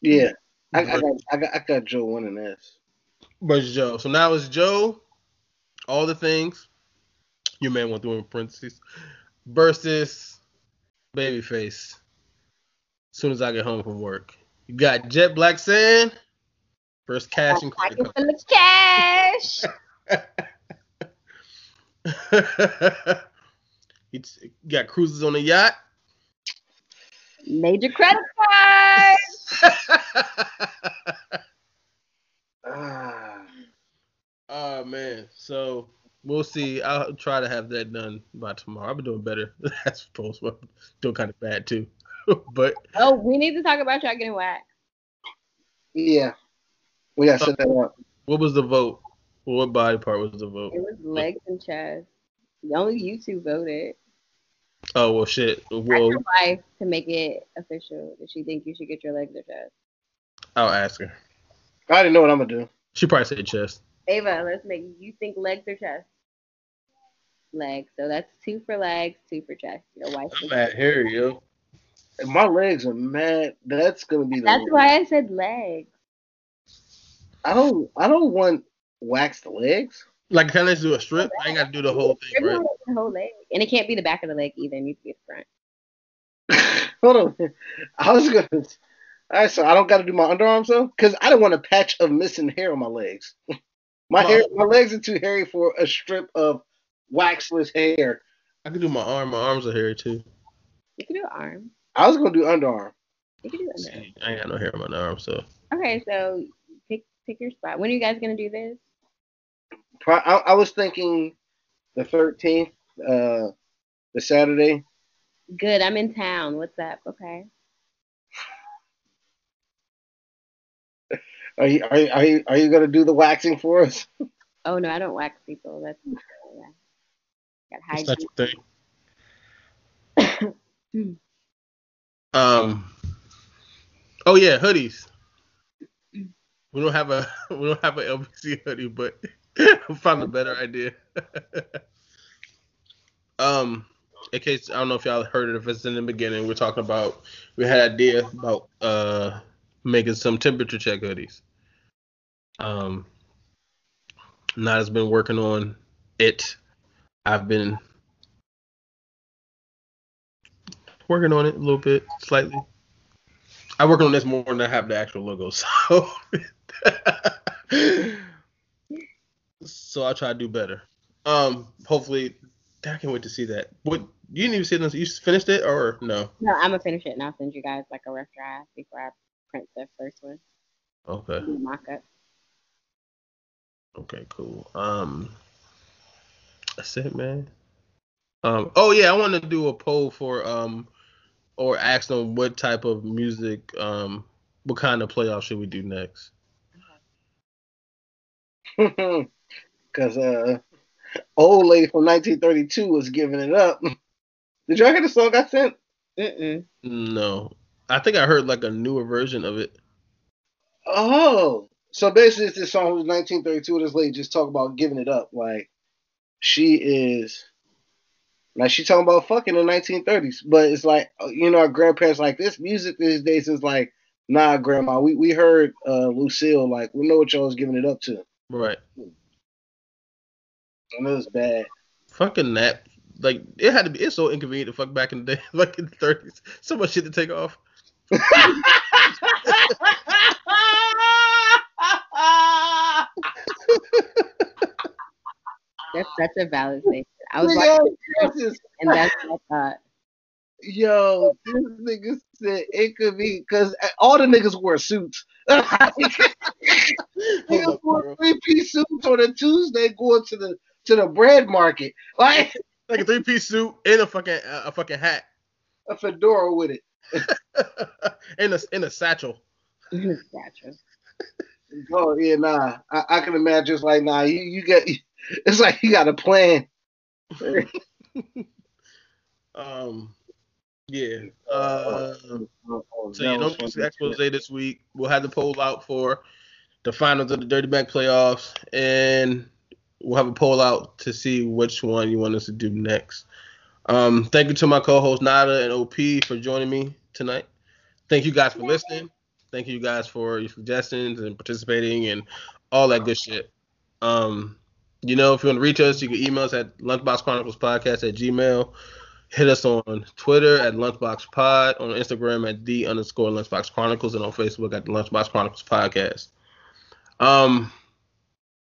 Yeah, I, I got I got I got Joe winning this. versus Joe. So now it's Joe, all the things. Your man went through in parentheses. Versus Babyface. As soon as I get home from work. You got Jet Black Sand versus Cash and I Credit can the cash. (laughs) Card. you got cruises on the yacht. Major credit card. (laughs) Ah, oh man. So we'll see. I'll try to have that done by tomorrow. I've been doing better. (laughs) That's supposed to doing kind of bad too. (laughs) but Oh, we need to talk about y'all getting whacked. yeah, we gotta set that up. What was the vote? What body part was the vote? It was legs and chest. The Only you two voted. Oh well, shit. Well, Ask your wife to make it official. Does she think you should get your legs or chest? I'll ask her. I didn't know what I'm gonna do. She probably said chest. Ava, let's make you think legs or chest. Legs. So that's two for legs, two for chest. Your wife. I'm at Harry, yo. And my legs are mad. That's gonna be the. That's why I said legs. I don't. I don't want waxed legs. Like, can I just do a strip? I ain't got to do the whole thing, right? the whole leg, and it can't be the back of the leg either. It needs to be the front. (laughs) Hold on. I was gonna. All right, so I don't got to do my underarms though, because I don't want a patch of missing hair on my legs. (laughs) My Well- hair, my legs are too hairy for a strip of waxless hair. I can do my arm. My arms are hairy too. You can do arm. I was gonna do underarm. You can do under. See, I ain't got no hair on my arm, so Okay, so pick pick your spot. When are you guys gonna do this? Pro- I, I was thinking the 13th, uh, the Saturday. Good. I'm in town. What's up? Okay. Are you are you, are you, are you gonna do the waxing for us? Oh no, I don't wax people. That's (laughs) got it's hygiene. not your thing. (coughs) um. Oh yeah, hoodies. We don't have a (laughs) we don't have a LBC hoodie, but (laughs) I found a better idea. (laughs) um, in case I don't know if y'all heard it, if it's in the beginning, we're talking about we had an idea about uh making some temperature check hoodies. Um, Nada's been working on it. I've been working on it a little bit, slightly. I work on this more than I have the actual logo, (laughs) so so I'll try to do better. Um, hopefully, I can't wait to see that. What you didn't even see it? You finished it or no? No, I'm gonna finish it and I'll send you guys like a rough draft before I print the first one. Okay, mock up. okay, cool. Um, that's it, man. Um, oh yeah, I want to do a poll for um, or ask them what type of music, um, what kind of playoff should we do next? (laughs) Because uh, old lady from 1932 was giving it up. (laughs) Did y'all hear the song I sent? Mm-mm. No, I think I heard like a newer version of it. Oh, so basically, it's this song from 1932. This lady just talk about giving it up. Like she is, like she talking about fucking in 1930s. But it's like uh, you know, our grandparents like this music these days is like, nah, grandma, we we heard uh Lucille. Like we know what y'all was giving it up to. Right. And it was bad. Fucking that. Like it had to be. It's so inconvenient to fuck back in the day, (laughs) like in the thirties. So much shit to take off. (laughs) (laughs) That's such a valid statement. I was Nigga, watching and that's what I thought. Yo, this nigga said it could be because all the niggas wore suits. (laughs) niggas up, wore three piece suits on a Tuesday going to the to the bread market, (laughs) like Like a three piece suit and a fucking uh, a fucking hat a fedora with it. (laughs) and a in a satchel. Gotcha. Oh yeah, nah. I, I can imagine it's like nah. You you get (laughs) it's like you got a plan. (laughs) Um, yeah. Uh, so you know, expose this week. We'll have the poll out for the finals of the Dirty Mack playoffs, and we'll have a poll out to see which one you want us to do next. Um, thank you to my co-host Nada and OP for joining me tonight. Thank you guys for listening. Thank you guys for your suggestions and participating and all that good shit. Um, you know, if you want to reach us, you can email us at lunchboxchroniclespodcast at gmail. Hit us on Twitter at lunchboxpod, on Instagram at the underscore lunchbox chronicles, and on Facebook at the lunchbox chronicles podcast. Um,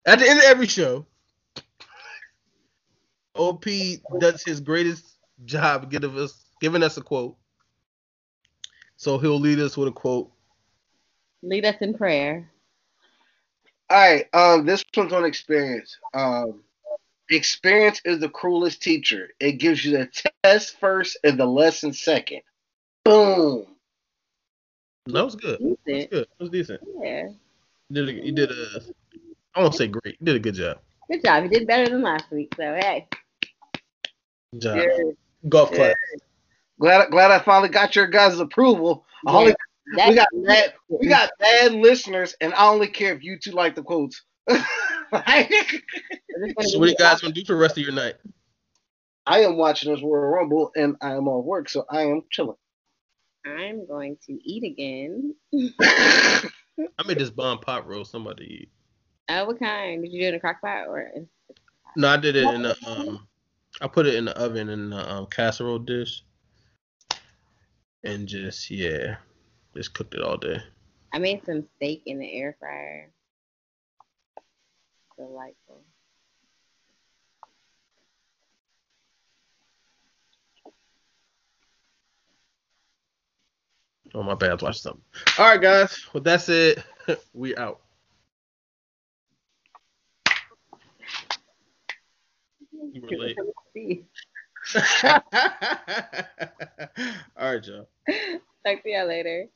at the end of every show, OP does his greatest job giving us giving us a quote. So he'll lead us with a quote. Lead us in prayer. All right, um, this one's on experience. Um, experience is the cruelest teacher. It gives you the test first and the lesson second. Boom. That was good. That was Decent. good. That was decent. Yeah. You did a, you did a I won't say great. You did a good job. Good job. You did better than last week. So hey. Good job. Yeah. Golf Yeah. clap. Glad glad I finally got your guys' approval. I only, That's we got bad, we got (laughs) bad listeners, and I only care if you two like the quotes. (laughs) So what you guys gonna do for the rest of your night? I am watching this Royal Rumble, and I am on work, so I am chilling. I'm going to eat again. (laughs) I made this bomb pot roast. Somebody eat. Uh, what kind? Did you do it in a crock pot or? No, I did it in the um. I put it in the oven in the um, casserole dish, and just yeah, just cooked it all day. I made some steak in the air fryer. Delightful. Oh my bad, I was something. All right, guys. Well, that's it. (laughs) we out. You were late. (laughs) (laughs) All right, y'all. Talk to y'all later.